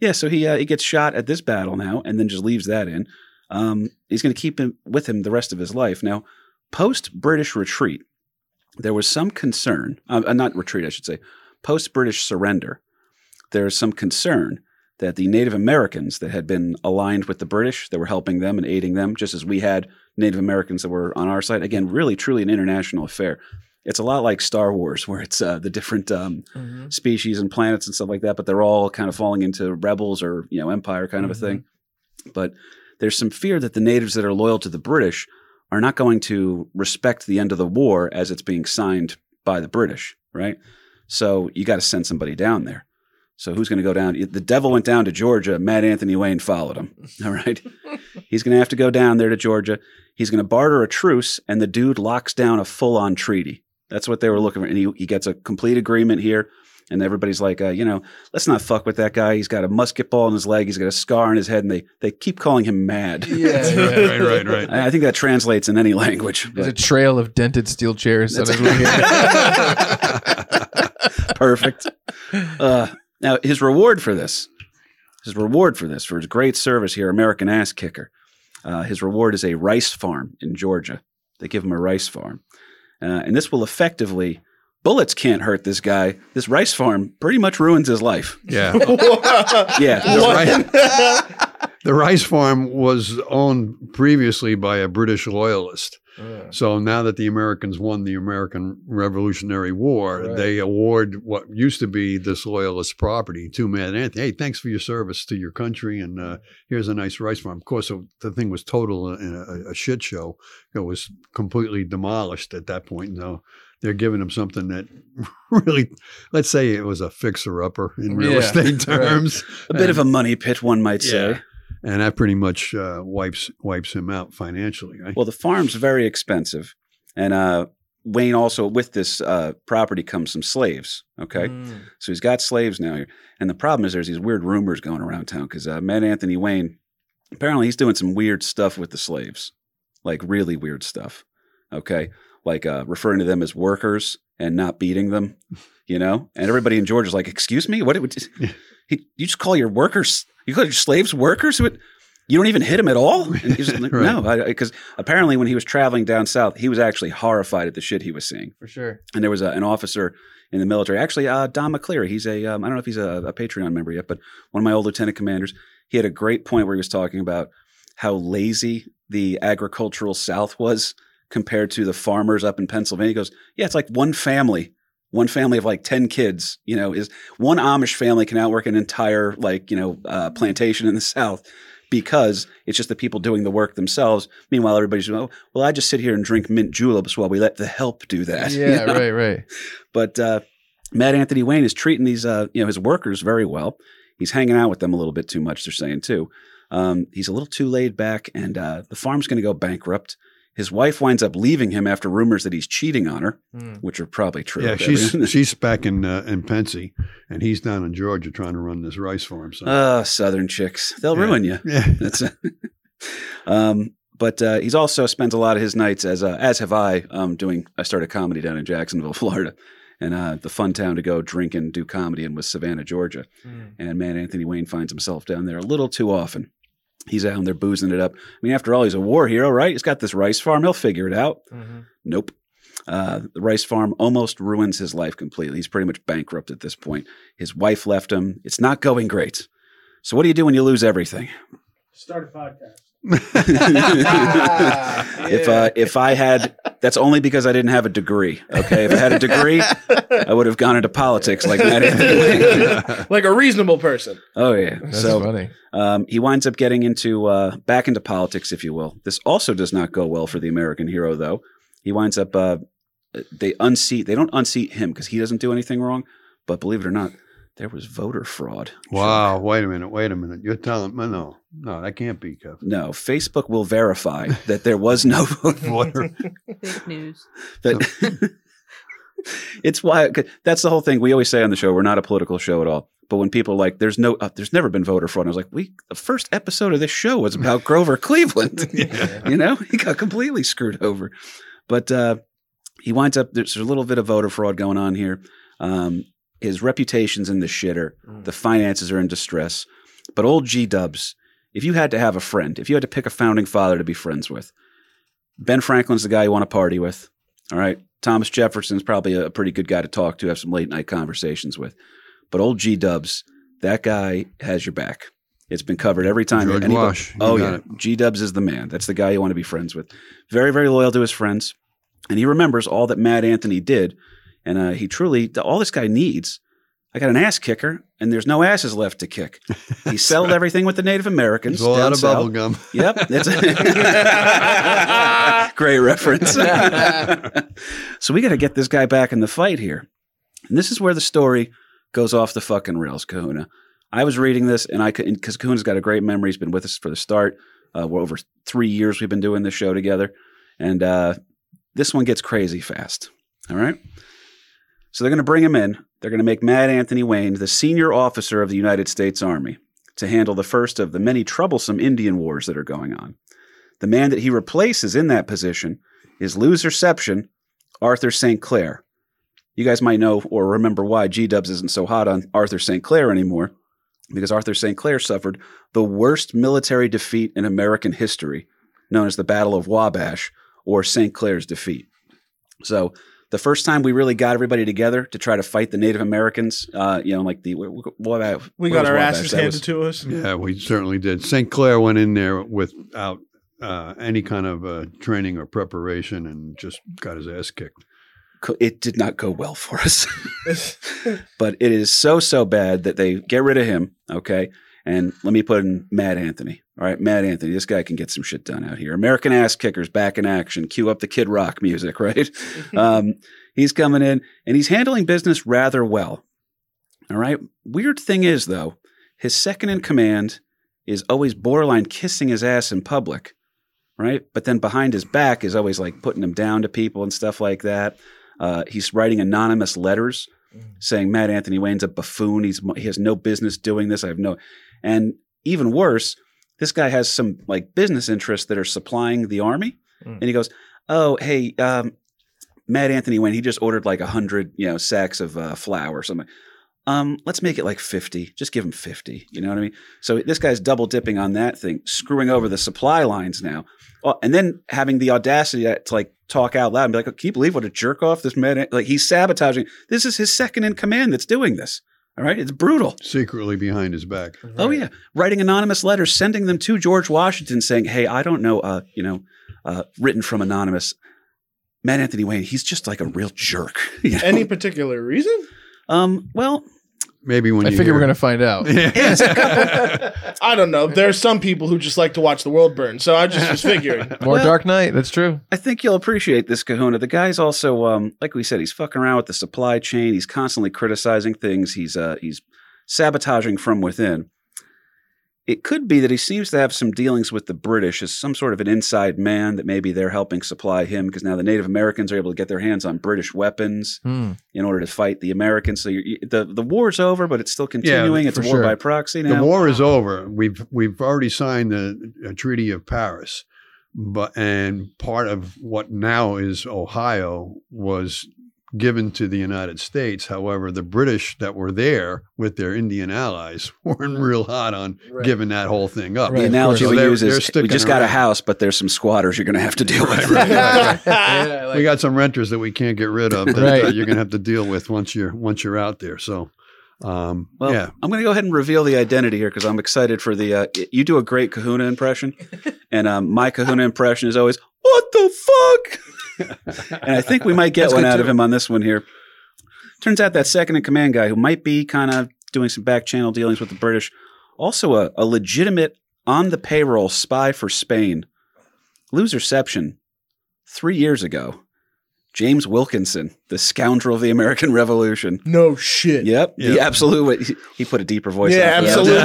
yeah, so he uh, he gets shot at this battle now, and then just leaves that in. Um, he's going to keep him with him the rest of his life. Now, post British retreat, there was some concern. Uh, uh, not retreat, I should say. post British surrender, there's some concern that the Native Americans that had been aligned with the British, that were helping them and aiding them, just as we had Native Americans that were on our side, again, really truly an international affair. It's a lot like Star Wars, [laughs] where it's uh, the different um, species and planets and stuff like that, but they're all kind of falling into rebels or you know empire kind of a thing. But there's some fear that the natives that are loyal to the British are not going to respect the end of the war as it's being signed by the British, right? So you got to send somebody down there. So who's going to go down? The devil went down to Georgia. Mad Anthony Wayne followed him. [laughs] All right. He's going to have to go down there to Georgia. He's going to barter a truce, and the dude locks down a full on treaty. That's what they were looking for. And he, he gets a complete agreement here. And everybody's like, uh, you know, let's not fuck with that guy. He's got a musket ball in his leg. He's got a scar on his head. And they, they keep calling him mad. [laughs] Yeah, right, right, right. [laughs] I I think that translates in any language. There's a trail of dented steel chairs. on his perfect. Uh, now, his reward for this, his reward for this, for his great service here, American ass kicker, uh, his reward is a rice farm in Georgia. They give him a rice farm. Uh, and this will effectively, bullets can't hurt this guy. This rice farm pretty much ruins his life. Yeah. [laughs] Yeah. The rice, the rice farm was owned previously by a British loyalist. So now that the Americans won the American Revolutionary War, Right. they award what used to be this loyalist property to Mad Anthony. Hey, thanks for your service to your country, and uh, here's a nice rice farm. Of course, so the thing was total uh, a, a shit show. It was completely demolished at that point. No, they're giving him something that [laughs] really, let's say, it was a fixer-upper in real Yeah, estate [laughs] right. terms. a bit of a money pit, one might say. Yeah. and that pretty much uh, wipes wipes him out financially. Right? Well, the farm's very expensive. And uh, Wayne also, with this uh, property comes some slaves. Okay. Mm. So he's got slaves now here. And the problem is there's these weird rumors going around town because uh, Mad Anthony Wayne, apparently he's doing some weird stuff with the slaves, like really weird stuff. Okay. Like uh, referring to them as workers and not beating them, you know? And everybody in Georgia's like, excuse me? What? It, he, you just call your workers, you call your slaves workers? What? You don't even hit him at all? [laughs] Like, Right. No, because apparently when he was traveling down south, he was actually horrified at the shit he was seeing For sure. and there was a, an officer in the military. Actually, uh, Don McCleary. He's a um, I don't know if he's a, a Patreon member yet, but one of my old lieutenant commanders. He had a great point where he was talking about how lazy the agricultural South was compared to the farmers up in Pennsylvania. He goes, yeah, it's like one family. One family of like 10 kids, you know, is one Amish family can outwork an entire, like, you know, uh, plantation in the South because it's just the people doing the work themselves. Meanwhile, everybody's, oh, well, I just sit here and drink mint juleps while we let the help do that. [laughs] you Yeah, know? right, right. But uh, Mad Anthony Wayne is treating these, uh, you know, his workers very well. He's hanging out with them a little bit too much. They're saying too. Um, he's a little too laid back, and uh, the farm's going to go bankrupt. His wife winds up leaving him after rumors that he's cheating on her, Mm. which are probably true. yeah, [laughs] she's [laughs] she's back in uh, in Pensy, and he's down in Georgia trying to run this rice farm. So Oh, Southern chicks. They'll Yeah. ruin you. [laughs] yeah, That's um, but uh, he's also spent a lot of his nights as uh, as have I um, doing. I started comedy down in Jacksonville, Florida, and uh, the fun town to go drink and do comedy in was Savannah, Georgia. Mm. And man, Anthony Wayne finds himself down there a little too often. He's down there boozing it up. I mean, after all, he's a war hero, right? He's got this rice farm. He'll figure it out. Mhm. Nope. Uh, the rice farm almost ruins his life completely. He's pretty much bankrupt at this point. His wife left him. It's not going great. So, what do you do when you lose everything? Start a podcast. [laughs] If uh, if I had, that's only because I didn't have a degree. Okay, if I had a degree, I would have gone into politics like that, Like a reasonable person. Oh yeah. That's so funny. um, he winds up getting into uh, back into politics, if you will. This also does not go well for the American hero, though. He winds up uh, they unseat. They don't unseat him because he doesn't do anything wrong. But believe it or not, there was voter fraud. wow. Wait a minute. Wait a minute. You're telling me no, no, that can't be, Kev. No, Facebook will verify that there was no [laughs] voter Fake news. That [laughs] it's why that's the whole thing. We always say on the show we're not a political show at all. But when people are like, "There's no, uh, there's never been voter fraud," I was like, "We the first episode of this show was about [laughs] Grover Cleveland. you know, he got completely screwed over." But uh, he winds up. There's a little bit of voter fraud going on here. Um, his reputation's in the shitter. Mm. The finances are in distress. But old G Dubs, if you had to have a friend, if you had to pick a founding father to be friends with, Ben Franklin's the guy you want to party with. All right. Thomas Jefferson's probably a pretty good guy to talk to, have some late night conversations with. But old G Dubs, that guy has your back. It's been covered every time. George Anybody- Wash, Oh yeah. G Dubs is the man. That's the guy you want to be friends with. Very very loyal to his friends, and he remembers all that Mad Anthony did, and uh, he truly all this guy needs. I got an ass kicker, and there's no asses left to kick. [laughs] He settled everything with the Native Americans. It's all out of bubble gum. Yep, it's [laughs] great reference. [laughs] so we got to get this guy back in the fight here, and this is where the story goes off the fucking rails, Kahuna. I was reading this, and I could because Kahuna's got a great memory. He's been with us for the start. Uh, we're over three years we've been doing this show together, and uh, this one gets crazy fast. All right. So they're going to bring him in. They're going to make Mad Anthony Wayne the senior officer of the United States Army to handle the first of the many troublesome Indian wars that are going on. The man that he replaces in that position is loserception Arthur St. Clair. You guys might know or remember why G Dubs isn't so hot on Arthur St. Clair anymore, because Arthur St. Clair suffered the worst military defeat in American history, known as the Battle of Wabash or St. Clair's defeat. So, the first time we really got everybody together to try to fight the Native Americans, uh, you know, like the Wabash. We got our Wabash? asses That handed was- to us. Yeah, we certainly did. St. Clair went in there without uh, any kind of uh, training or preparation and just got his ass kicked. it did not go well for us. [laughs] [laughs] but it is so so bad that they get rid of him. Okay, and let me put in Mad Anthony. All right, Mad Anthony. This guy can get some shit done out here. American ass kickers back in action. Cue up the Kid Rock music. [laughs] Right. [laughs] um, he's coming in and he's handling business rather well. All right. Weird thing is though, his second in command is always borderline kissing his ass in public. Right. But then behind his back is always like putting him down to people and stuff like that. Uh, he's writing anonymous letters saying Mad Anthony Wayne's a buffoon. He's he has no business doing this. I have no, and even worse, this guy has some like business interests that are supplying the army, Mm. and he goes, "Oh, hey, um, Mad Anthony Wayne, he just ordered like a hundred, you know, sacks of uh, flour or something. Um, let's make it like fifty. Just give him fifty. You know what I mean? So this guy's double dipping on that thing, screwing over the supply lines now, Oh, and then having the audacity to like talk out loud and be like, "Can you believe what a jerk off this man? Like he's sabotaging. This is his second in command that's doing this. All right, it's brutal. Secretly behind his back. Oh yeah, writing anonymous letters, sending them to George Washington, saying, "Hey, I don't know, uh, you know, uh, written from anonymous." Mad Anthony Wayne, he's just like a real jerk. [laughs] you know? Any particular reason? um, well, Maybe when I you figure we're gonna find out. [laughs] [laughs] I don't know. There's some people who just like to watch the world burn. So I just was figuring. [laughs] More Well- Dark Knight. That's true. I think you'll appreciate this Kahuna. The guy's also, um, like we said, he's fucking around with the supply chain. He's constantly criticizing things. He's uh, he's sabotaging from within. It could be that he seems to have some dealings with the British as some sort of an inside man that maybe they're helping supply him because now the Native Americans are able to get their hands on British weapons Hmm. in order to fight the Americans. So you're, you, the the war's over, but it's still continuing. it's a war sure. by proxy the war is over. We've we've already signed the a Treaty of Paris, but and part of what now is Ohio was given to the United States. However, the British that were there with their Indian allies [laughs] weren't real hot on giving that whole thing up. Right. the analogy course. we So they're- use they're is we just got a house, but there's some squatters you're going to have to deal with. [laughs] Yeah, like [laughs] we got some renters that we can't get rid of that Right. uh, you're going to have to deal with once you're once you're out there. So, um, Well, yeah, I'm going to go ahead and reveal the identity here because I'm excited for the. Uh, you do a great Kahuna impression, [laughs] and um, my Kahuna impression is always "What the fuck," [laughs] and I think we might get That's one out too. of him on this one here. Turns out that second in command guy, who might be kind of doing some back channel dealings with the British, also a, a legitimate on the payroll spy for Spain. Loserception. Three years ago, James Wilkinson, the scoundrel of the American [laughs] Revolution. No shit. Yep, the absolute. He, he put a deeper voice. Yeah, on that. absolutely.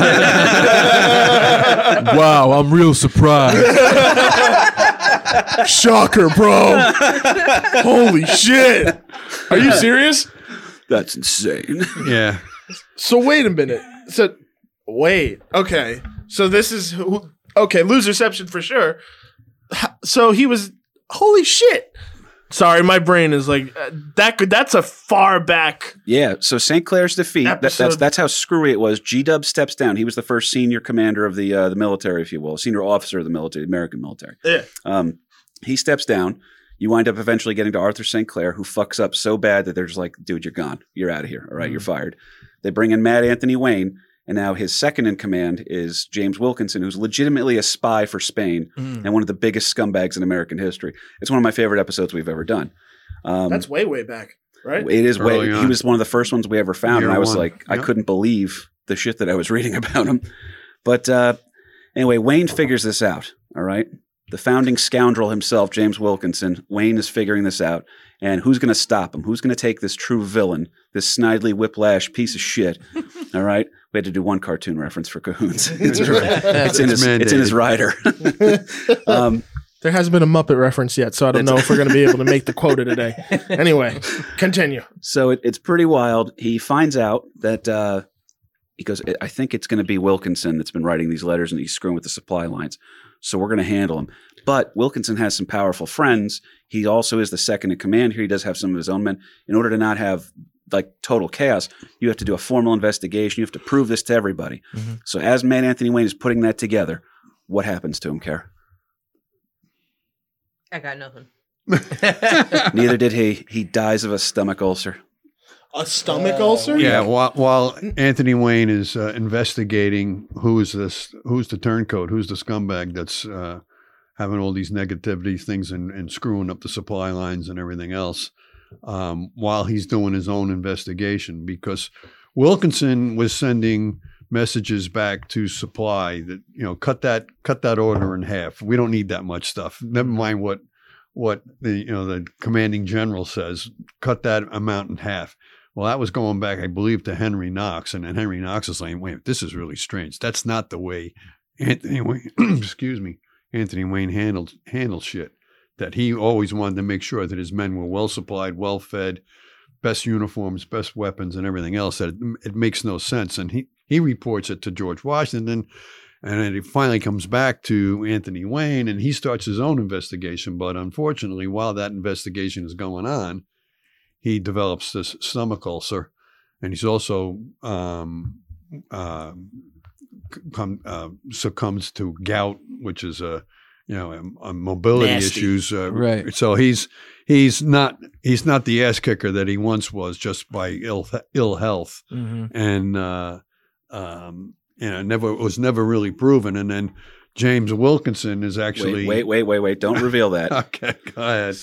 [laughs] wow, I'm real surprised. [laughs] Shocker, bro. Holy shit. Are you serious? That's insane. yeah. So wait a minute. So wait. Okay. So this is who okay, loserception for sure. So he was holy shit. Sorry, my brain is like uh, that could that's a far back Yeah. So St. Clair's defeat. That, that's that's how screwy it was. G Dub steps down. He was the first senior commander of the uh, the military, if you will, senior officer of the military, the American military. Yeah. Um, he steps down. You wind up eventually getting to Arthur St. Clair, who fucks up so bad that they're just like, dude, you're gone. You're out of here. All right, you're fired. They bring in Mad Anthony Wayne, and now his second in command is James Wilkinson, who's legitimately a spy for Spain Mm. and one of the biggest scumbags in American history. It's one of my favorite episodes we've ever done. Um, That's way way back, right? it is way. Early He was one of the first ones we ever found, Year and I was one. like, I couldn't believe the shit that I was [laughs] reading about him. But uh, anyway, Wayne figures this out. All right, the founding scoundrel himself, James Wilkinson. Wayne is figuring this out, and who's going to stop him? Who's going to take this true villain, this snidely whiplash piece of shit? [laughs] All right, we had to do one cartoon reference for Cahoons. [laughs] It's, [laughs] it's in his. It's in his rider. um, There hasn't been a Muppet reference yet, so I don't know if we're going to be able to make the quota today. Anyway, continue. So it, it's pretty wild. He finds out that uh, he goes, I think it's going to be Wilkinson that's been writing these letters and he's screwing with the supply lines. So we're going to handle him. But Wilkinson has some powerful friends. He also is the second in command here. He does have some of his own men. In order to not have like total chaos, you have to do a formal investigation. You have to prove this to everybody. Mhm. So as Mad Anthony Wayne is putting that together, what happens to him, Care? I got nothing. [laughs] Neither did he. He dies of a stomach ulcer. A stomach ulcer? Yeah, while, while Anthony Wayne is uh, investigating who's this, who's the turncoat, who's the scumbag that's uh, having all these negativity things and, and screwing up the supply lines and everything else, um, while he's doing his own investigation, because Wilkinson was sending messages back to supply that you know cut that cut that order in half. We don't need that much stuff. Never mind what what the you know the commanding general says. Cut that amount in half. Well, that was going back, I believe, to Henry Knox, and then Henry Knox is saying, "Wait, this is really strange. That's not the way Anthony [clears throat] excuse me, Anthony Wayne handled shit. That he always wanted to make sure that his men were well supplied, well fed, best uniforms, best weapons, and everything else. That it, it makes no sense. And he he reports it to George Washington, and then it finally comes back to Anthony Wayne, and he starts his own investigation. But unfortunately, while that investigation is going on, he develops this stomach ulcer, and he's also um, uh, come, uh, succumbs to gout, which is a you know a, a mobility Nasty. issues. Uh, Right. So he's he's not he's not the ass kicker that he once was just by ill ill health Mhm. and uh, um, you know never was never really proven. And then James Wilkinson is actually Wait, wait, wait, wait, wait. Don't reveal that. [laughs] Okay, go ahead.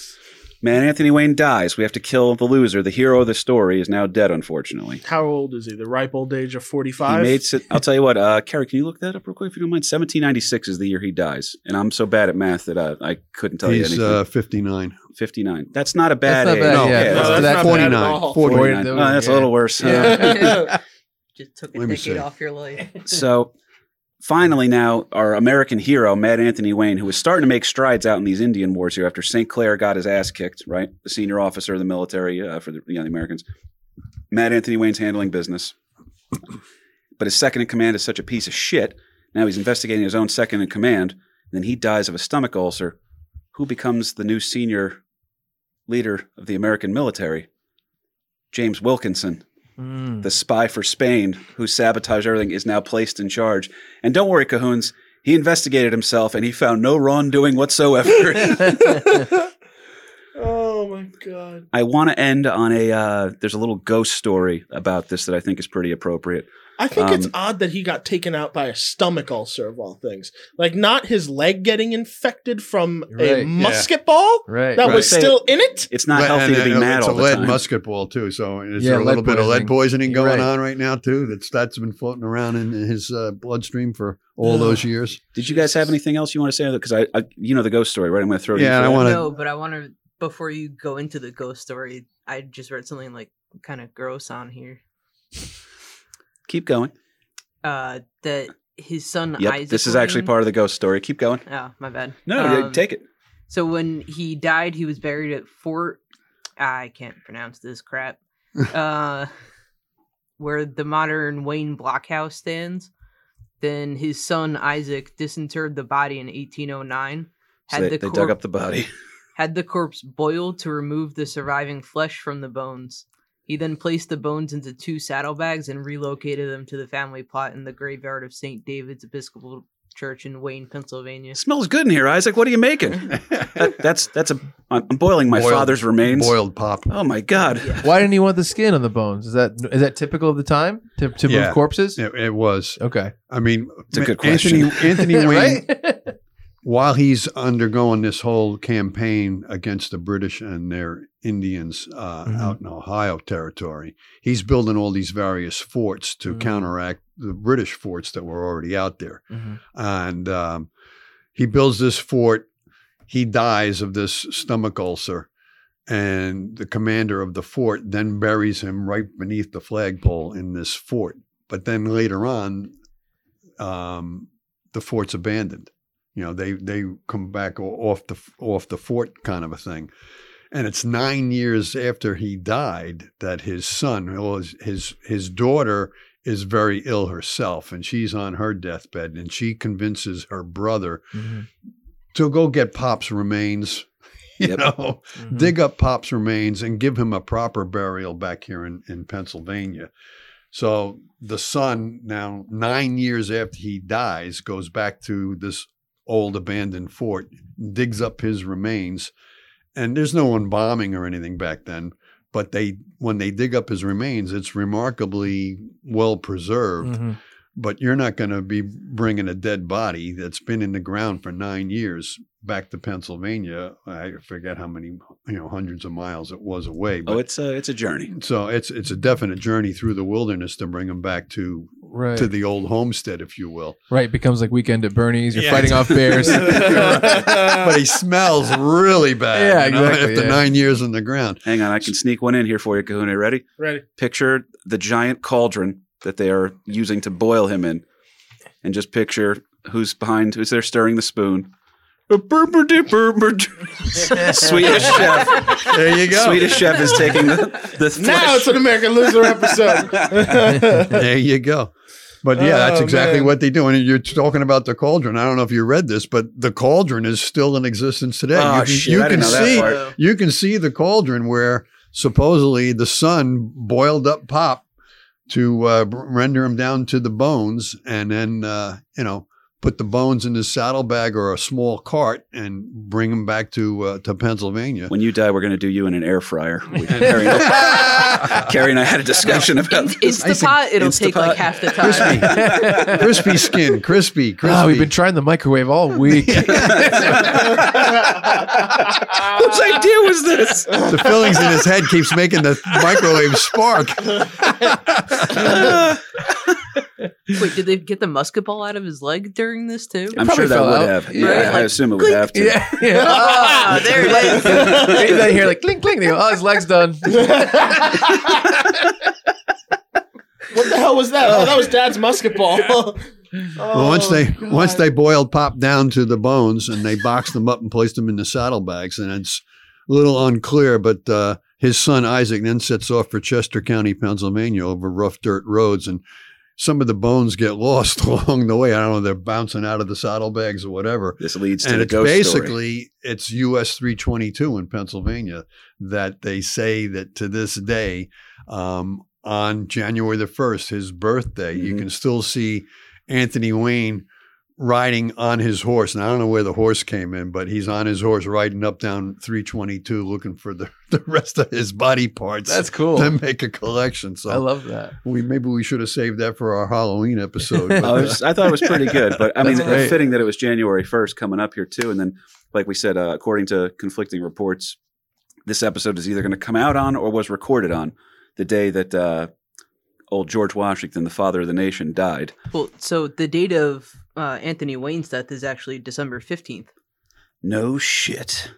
Man, Anthony Wayne dies. We have to kill the loser. The hero of the story is now dead, unfortunately. How old is he? The ripe old age of He 45? made. I'll tell you what, uh, Carrie, can you look that up real quick if you don't mind? 1796 is the year he dies, and I'm so bad at math that uh, I couldn't tell you He's anything. uh, 59. 59. That's not a bad That's not age. bad, No, yeah. yeah, No, that's that- not bad at 49. all. 49. Oh, that's a little worse. Yeah. [laughs] [laughs] Just took a Let me decade off your life. so finally now our american hero mad anthony wayne who was starting to make strides out in these indian wars here after st clair got his ass kicked right? The senior officer of the military uh, for the, you know, the americans. Mad anthony wayne's handling business. But his second in command is such a piece of shit. Now he's investigating his own second in command. And then he dies of a stomach ulcer. Who becomes the new senior leader of the american military? James wilkinson Mm. the spy for Spain who sabotaged everything is now placed in charge. And don't worry, Cahoons, he investigated himself and he found no wrongdoing whatsoever. [laughs] [laughs] oh my god. I want to end on a uh, there's a little ghost story about this that I think is pretty appropriate. I think it's Um, odd that he got taken out by a stomach ulcer of all things. Like not his leg getting infected from Right, a yeah. musket ball Right. that Right. was still in it. It's not But- healthy and, to be uh, mad it's all a lead time. musket ball too. So is Yeah, there a little lead bit of lead poisoning. poisoning going right. on right now too? That's that's been floating around in his uh, bloodstream for all those years. Did you guys have anything else you want to say? Because I, I, you know, the ghost story, right? I'm going to throw Yeah, you. I for wanna- No, but I want to before you go into the ghost story. I just read something like kind of gross on here. Keep going. Uh, that his son Yep, Isaac. this is actually Wayne- part of the ghost story. Keep going. Oh, my bad. No, Um, take it. So when he died, he was buried at Fort. I can't pronounce this crap. [laughs] uh, where the modern Wayne Blockhouse stands. Then his son Isaac disinterred the body in 1809. So Had they, the they corp- dug up the body. had the corpse boiled to remove the surviving flesh from the bones. He then placed the bones into two saddlebags and relocated them to the family plot in the graveyard of St. David's Episcopal church in Wayne, Pennsylvania. Smells good in here, Isaac. What are you making? That- [laughs] [laughs] that's that's a. I'm I'm boiling my Boiled- father's remains. Boiled pop. Oh my god. Why didn't he want the skin on the bones? Is that is that typical of the time to, to Yeah. move corpses? It, it was. Okay. I mean, It's a good Anthony Anthony [laughs] Wayne, right? While he's undergoing this whole campaign against the British and their Indians uh, Mhm. out in Ohio territory, he's building all these various forts to Mhm. counteract the British forts that were already out there. Mhm. And um, he builds this fort. He dies of this stomach ulcer. And the commander of the fort then buries him right beneath the flagpole in this fort. But then later on, um, the fort's abandoned. You know, they they come back off the off the fort kind of a thing. And it's nine years after he died that his son, well, his his, his daughter is very ill herself, and she's on her deathbed, and she convinces her brother Mhm. to go get Pop's remains. [laughs] You Yep. know, Mhm. dig up Pop's remains and give him a proper burial back here in, in Pennsylvania. So the son, now nine years after he dies, goes back to this old abandoned fort, digs up his remains, and there's no one bombing or anything back then. But they, when they dig up his remains, it's remarkably well preserved. Mhm. But you're not going to be bringing a dead body that's been in the ground for nine years back to Pennsylvania. I forget how many, you know, hundreds of miles it was away. But Oh, it's a it's a journey. so it's it's a definite journey through the wilderness to bring them back to Right. to the old homestead, if you will. right. Becomes like weekend at Bernie's. You're Yeah. fighting off bears. [laughs] but he smells really bad. Yeah, you know, exactly, After yeah. nine years in the ground. Hang on, I can sneak one in here for you, Kahuna. Ready? Ready? Picture the giant cauldron that they are using to boil him in, and just picture who's behind, who's there stirring the spoon. A burper-dee-burper. [laughs] Swedish chef. There you go. Swedish chef is taking the, the flesh. Now it's an American Loser episode. [laughs] there you go. But yeah, that's Oh, exactly man. what they do. And you're talking about the cauldron. I don't know if you read this, but the cauldron is still in existence today. Oh, you can, shit, you I can didn't know that see part. you can see the cauldron where supposedly the sun boiled up pop to uh, render him down to the bones, and then uh, you know put the bones in his saddlebag or a small cart and bring them back to uh, to Pennsylvania. When you die, we're going to do you in an air fryer. [laughs] We- Carrie, and I, Carrie and I had a discussion about In- this. Instapot, it'll take Instapot. like half the time. [laughs] crispy skin, crispy, [laughs] crispy. Oh, we've been trying the microwave all week. Whose idea was this? the fillings in his head keeps making the microwave spark. Wait, did they get the musket ball out of his leg during this too? I'm probably sure that would out. have. Yeah. Yeah, I Like, assume it would have to. [laughs] yeah, yeah. [laughs] Ah, [laughs] there it is. they hear like clink clink. They go, oh, his leg's done. what the hell was that? Oh, that was Dad's musket ball. Well, once they once they boiled Pop down to the bones and they boxed them up and placed them in the saddlebags, and it's a little unclear, but uh, his son Isaac then sets off for Chester County, Pennsylvania, over rough dirt roads, and some of the bones get lost [laughs] along the way. I don't know, they're bouncing out of the saddlebags or whatever. This leads to and the it's ghost story. basically it's US 322 in Pennsylvania that they say that to this day, um, on January the first, his birthday, you Mhm. can still see Anthony Wayne riding on his horse. And I don't know where the horse came in, but he's on his horse riding up down 322 looking for the, [laughs] the rest of his body parts. That's cool. To make a collection. So I love that. we maybe we should have saved that for our Halloween episode. but, [laughs] I, was, I thought it was pretty good, but I [laughs] mean, That's great. fitting that it was January 1st coming up here too. And then, like we said, uh, according to conflicting reports, this episode is either going to come out on or was recorded on the day that uh, old George Washington, the father of the nation, died. Well, so the date of uh, Anthony Wayne's death is actually December fifteenth. No shit.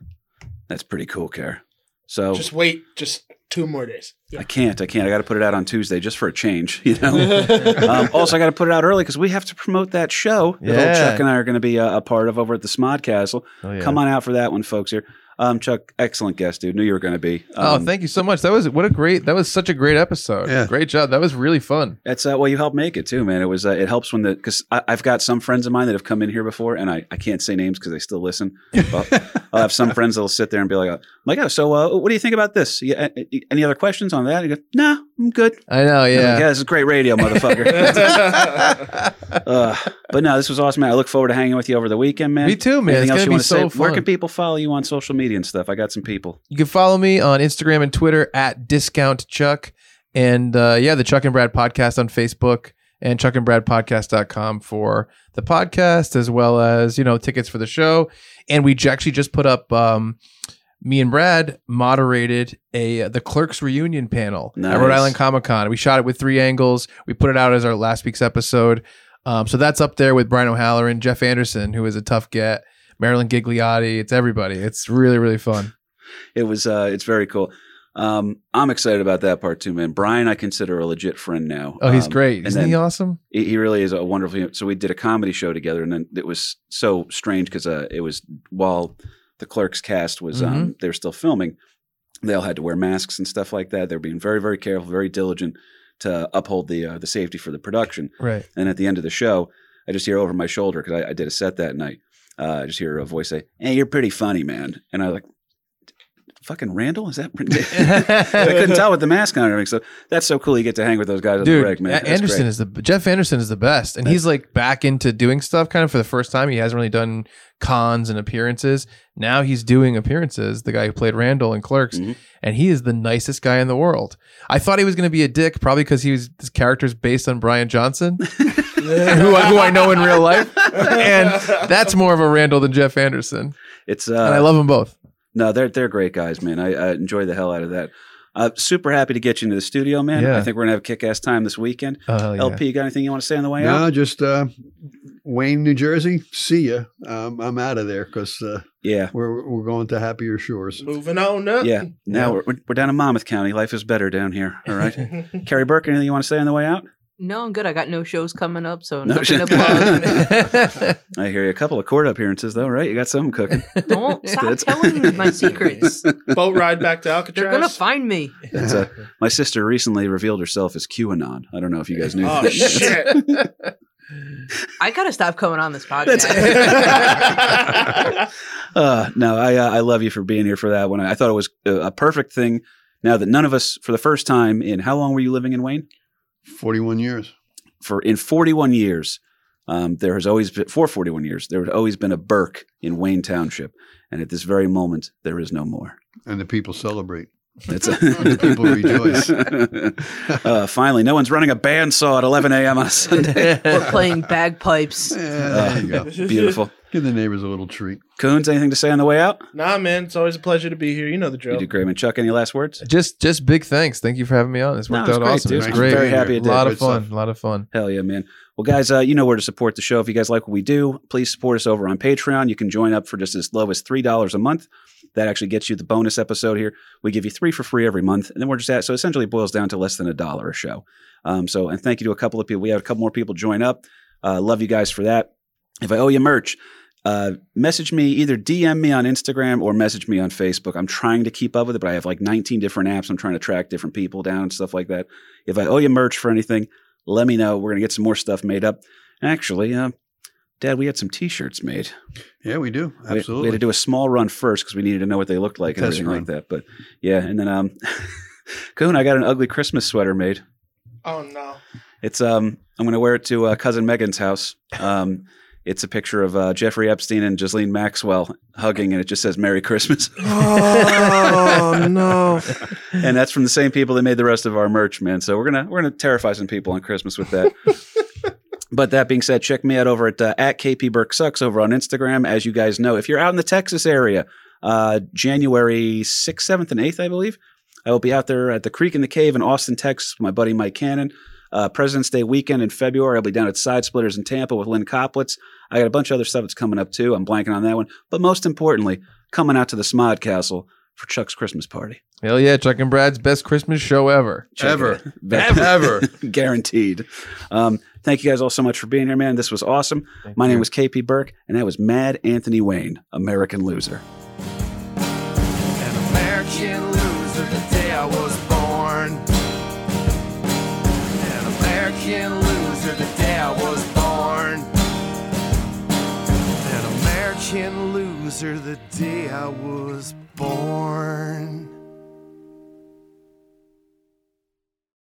That's pretty cool, Care. So just wait, just two more days. I can't. I can't. I got to put it out on Tuesday just for a change, [laughs] you know. [laughs] um, also, I got to put it out early because we have to promote that show that old Chuck and I are going to be a, a part of over at the Smodcastle. Oh, yeah. Come on out for that one, folks. Here, um, Chuck, excellent guest, dude. Knew you were going to be. Oh, Um, thank you so much. That was what a great. That was such a great episode. Yeah. Great job. That was really fun. That's uh, well, you helped make it too, man. It was uh, it helps when the because I've got some friends of mine that have come in here before, and I, I can't say names because they still listen. But [laughs] I'll have some friends that'll sit there and be like, uh, "My God, so uh, what do you think about this? You, uh, any other questions on that?" You go, "No, I'm good. I know, I'm like, yeah. yeah, this is great radio, motherfucker. [laughs] [laughs] uh, but no, this was awesome, man. I look forward to hanging with you over the weekend, man. Me too, man. Anything It's else you want to so say? Where can people follow you on social media and stuff? I got some people. You can follow me on Instagram and Twitter at Discount Chuck. And uh, yeah, the Chuck and Brad podcast on Facebook and chuckandbradpodcast.com for the podcast, as well as, you know, tickets for the show. And we actually just put up, um, me and Brad moderated a the Clerks reunion panel at Rhode Island Comic Con. We shot it with three angles. We put it out as our last week's episode. Um, so that's up there with Brian O'Halloran, Jeff Anderson, who is a tough get, Marilyn Ghigliotti. It's everybody. It's really, really fun. It was uh it's very cool. Um I'm excited about that part too, man. Brian I consider a legit friend now. Oh, he's Um, great. Isn't he awesome? he he really is a wonderful so we did a comedy show together and then it was so strange because uh it was while the clerks cast was Mm-hmm. um they were still filming, they all had to wear masks and stuff like that. They were being very, very careful, very diligent to uphold the uh, the safety for the production. Right. And at the end of the show, I just hear over my shoulder because I, I did a set that night. Uh, I just hear a voice say, "Hey, you're pretty funny, man." And I was like, "Fucking Randal, is that?" [laughs] I couldn't tell with the mask on and everything. So that's so cool. You get to hang with those guys on the Dude, man. That's Anderson great. is the Jeff Anderson is the best, and he's like back into doing stuff kind of for the first time. He hasn't really done cons and appearances. Now he's doing appearances. The guy who played Randal in Clerks, Mhm. and he is the nicest guy in the world. I thought he was going to be a dick, probably because he was his character's based on Bryan Johnson, [laughs] [laughs] who I, who I know in real life, and that's more of a Randal than Jeff Anderson. It's And I uh, love them both. no, they're they're great guys, man. I, I enjoy the hell out of that. Uh, super happy to get you into the studio, man. Yeah. I think we're gonna have a kick ass time this weekend. Oh, hell yeah. LP, you got anything you want to say on the way out? No, just uh, Wayne, New Jersey. See ya. Um, I'm out of there because uh, Yeah, we're we're going to happier shores. Moving on up. yeah. Now We're, we're down in Monmouth County. Life is better down here. All right. [laughs] Carrie Burke, anything you want to say on the way out? No, I'm good. I got no shows coming up, so No nothing to plug. [laughs] [laughs] I hear you. A couple of court appearances, though, right? You got something cooking. Don't stop That's- telling my secrets. Boat ride back to Alcatraz. They're gonna find me. That's uh, my sister recently revealed herself as QAnon. I don't know if you guys knew. Oh that. shit! I gotta stop coming on this podcast. [laughs] uh, no, I uh, I love you for being here for that one. I thought it was a, a perfect thing. Now that none of us, for the first time in how long were you living in Wayne? Forty-one years. For in 41 years, um, there has always been for 41 years there had always been a Burke in Wayne Township, and at this very moment there is no more. and the people celebrate. It's [laughs] a People rejoice. [laughs] uh, finally, no one's running a bandsaw at 11 a.m. on a Sunday. [laughs] We're playing bagpipes. Yeah, there you go. Beautiful. Give the neighbors a little treat. Coons, anything to say on the way out? nah, man, it's always a pleasure to be here. You know the You drill. did great, man. Chuck, any last words? just just big thanks. Thank you for having me on. This No, worked it was out great, awesome. dude. It was I'm great. very happy a it did. lot Good of fun. stuff. A lot of fun. Hell yeah, man. Well, guys, uh, you know where to support the show. If you guys like what we do, please support us over on Patreon. You can join up for just as low as $3 a month. That actually gets you the bonus episode here. We give you three for free every month. And then we're just at, so essentially it boils down to less than a dollar a show. Um, so, and thank you to a couple of people. We had a couple more people join up. Uh, love you guys for that. If I owe you merch, uh, message me, either DM me on Instagram or message me on Facebook. I'm trying to keep up with it, but I have like 19 different apps. I'm trying to track different people down and stuff like that. If I owe you merch for anything, let me know. We're to get some more stuff made up. Actually, uh, Dad, we had some T-shirts made. Yeah, we do. We- We, had to do a small run first because we needed to know what they looked like and Test everything run. like that. But yeah, and then um, [laughs] Coon, I got an ugly Christmas sweater made. Oh no. It's um, I'm going to wear it to uh, cousin Megan's house. Um, it's a picture of uh, Jeffrey Epstein and Ghislaine Maxwell hugging, and it just says "Merry Christmas." [laughs] Oh no. [laughs] and that's from the same people that made the rest of our merch, man. So we're gonna we're gonna terrify some people on Christmas with that. But that being said, check me out over at uh, at KP Burke Sucks over on Instagram. As you guys know, if you're out in the Texas area, uh, January sixth, seventh, and eighth, I believe, I will be out there at the Creek and the Cave in Austin, Texas, with my buddy Mike Cannon. Uh, President's Day weekend in February, I'll be down at Side Splitters in Tampa with Lynn Coplitz. I got a bunch of other stuff that's coming up too. I'm blanking on that one. But most importantly, coming out to the Smodcastle for Chuck's Christmas party. Hell yeah, Chuck and Brad's best Christmas show ever. Check Ever. it out. Ever. [laughs] Guaranteed. Um, thank you guys all so much for being here, man. This was awesome. My name was KP Burke, and that was Mad Anthony Wayne, American Loser. An American loser the day I was born. An American loser the day I was born. An American loser the day I was born.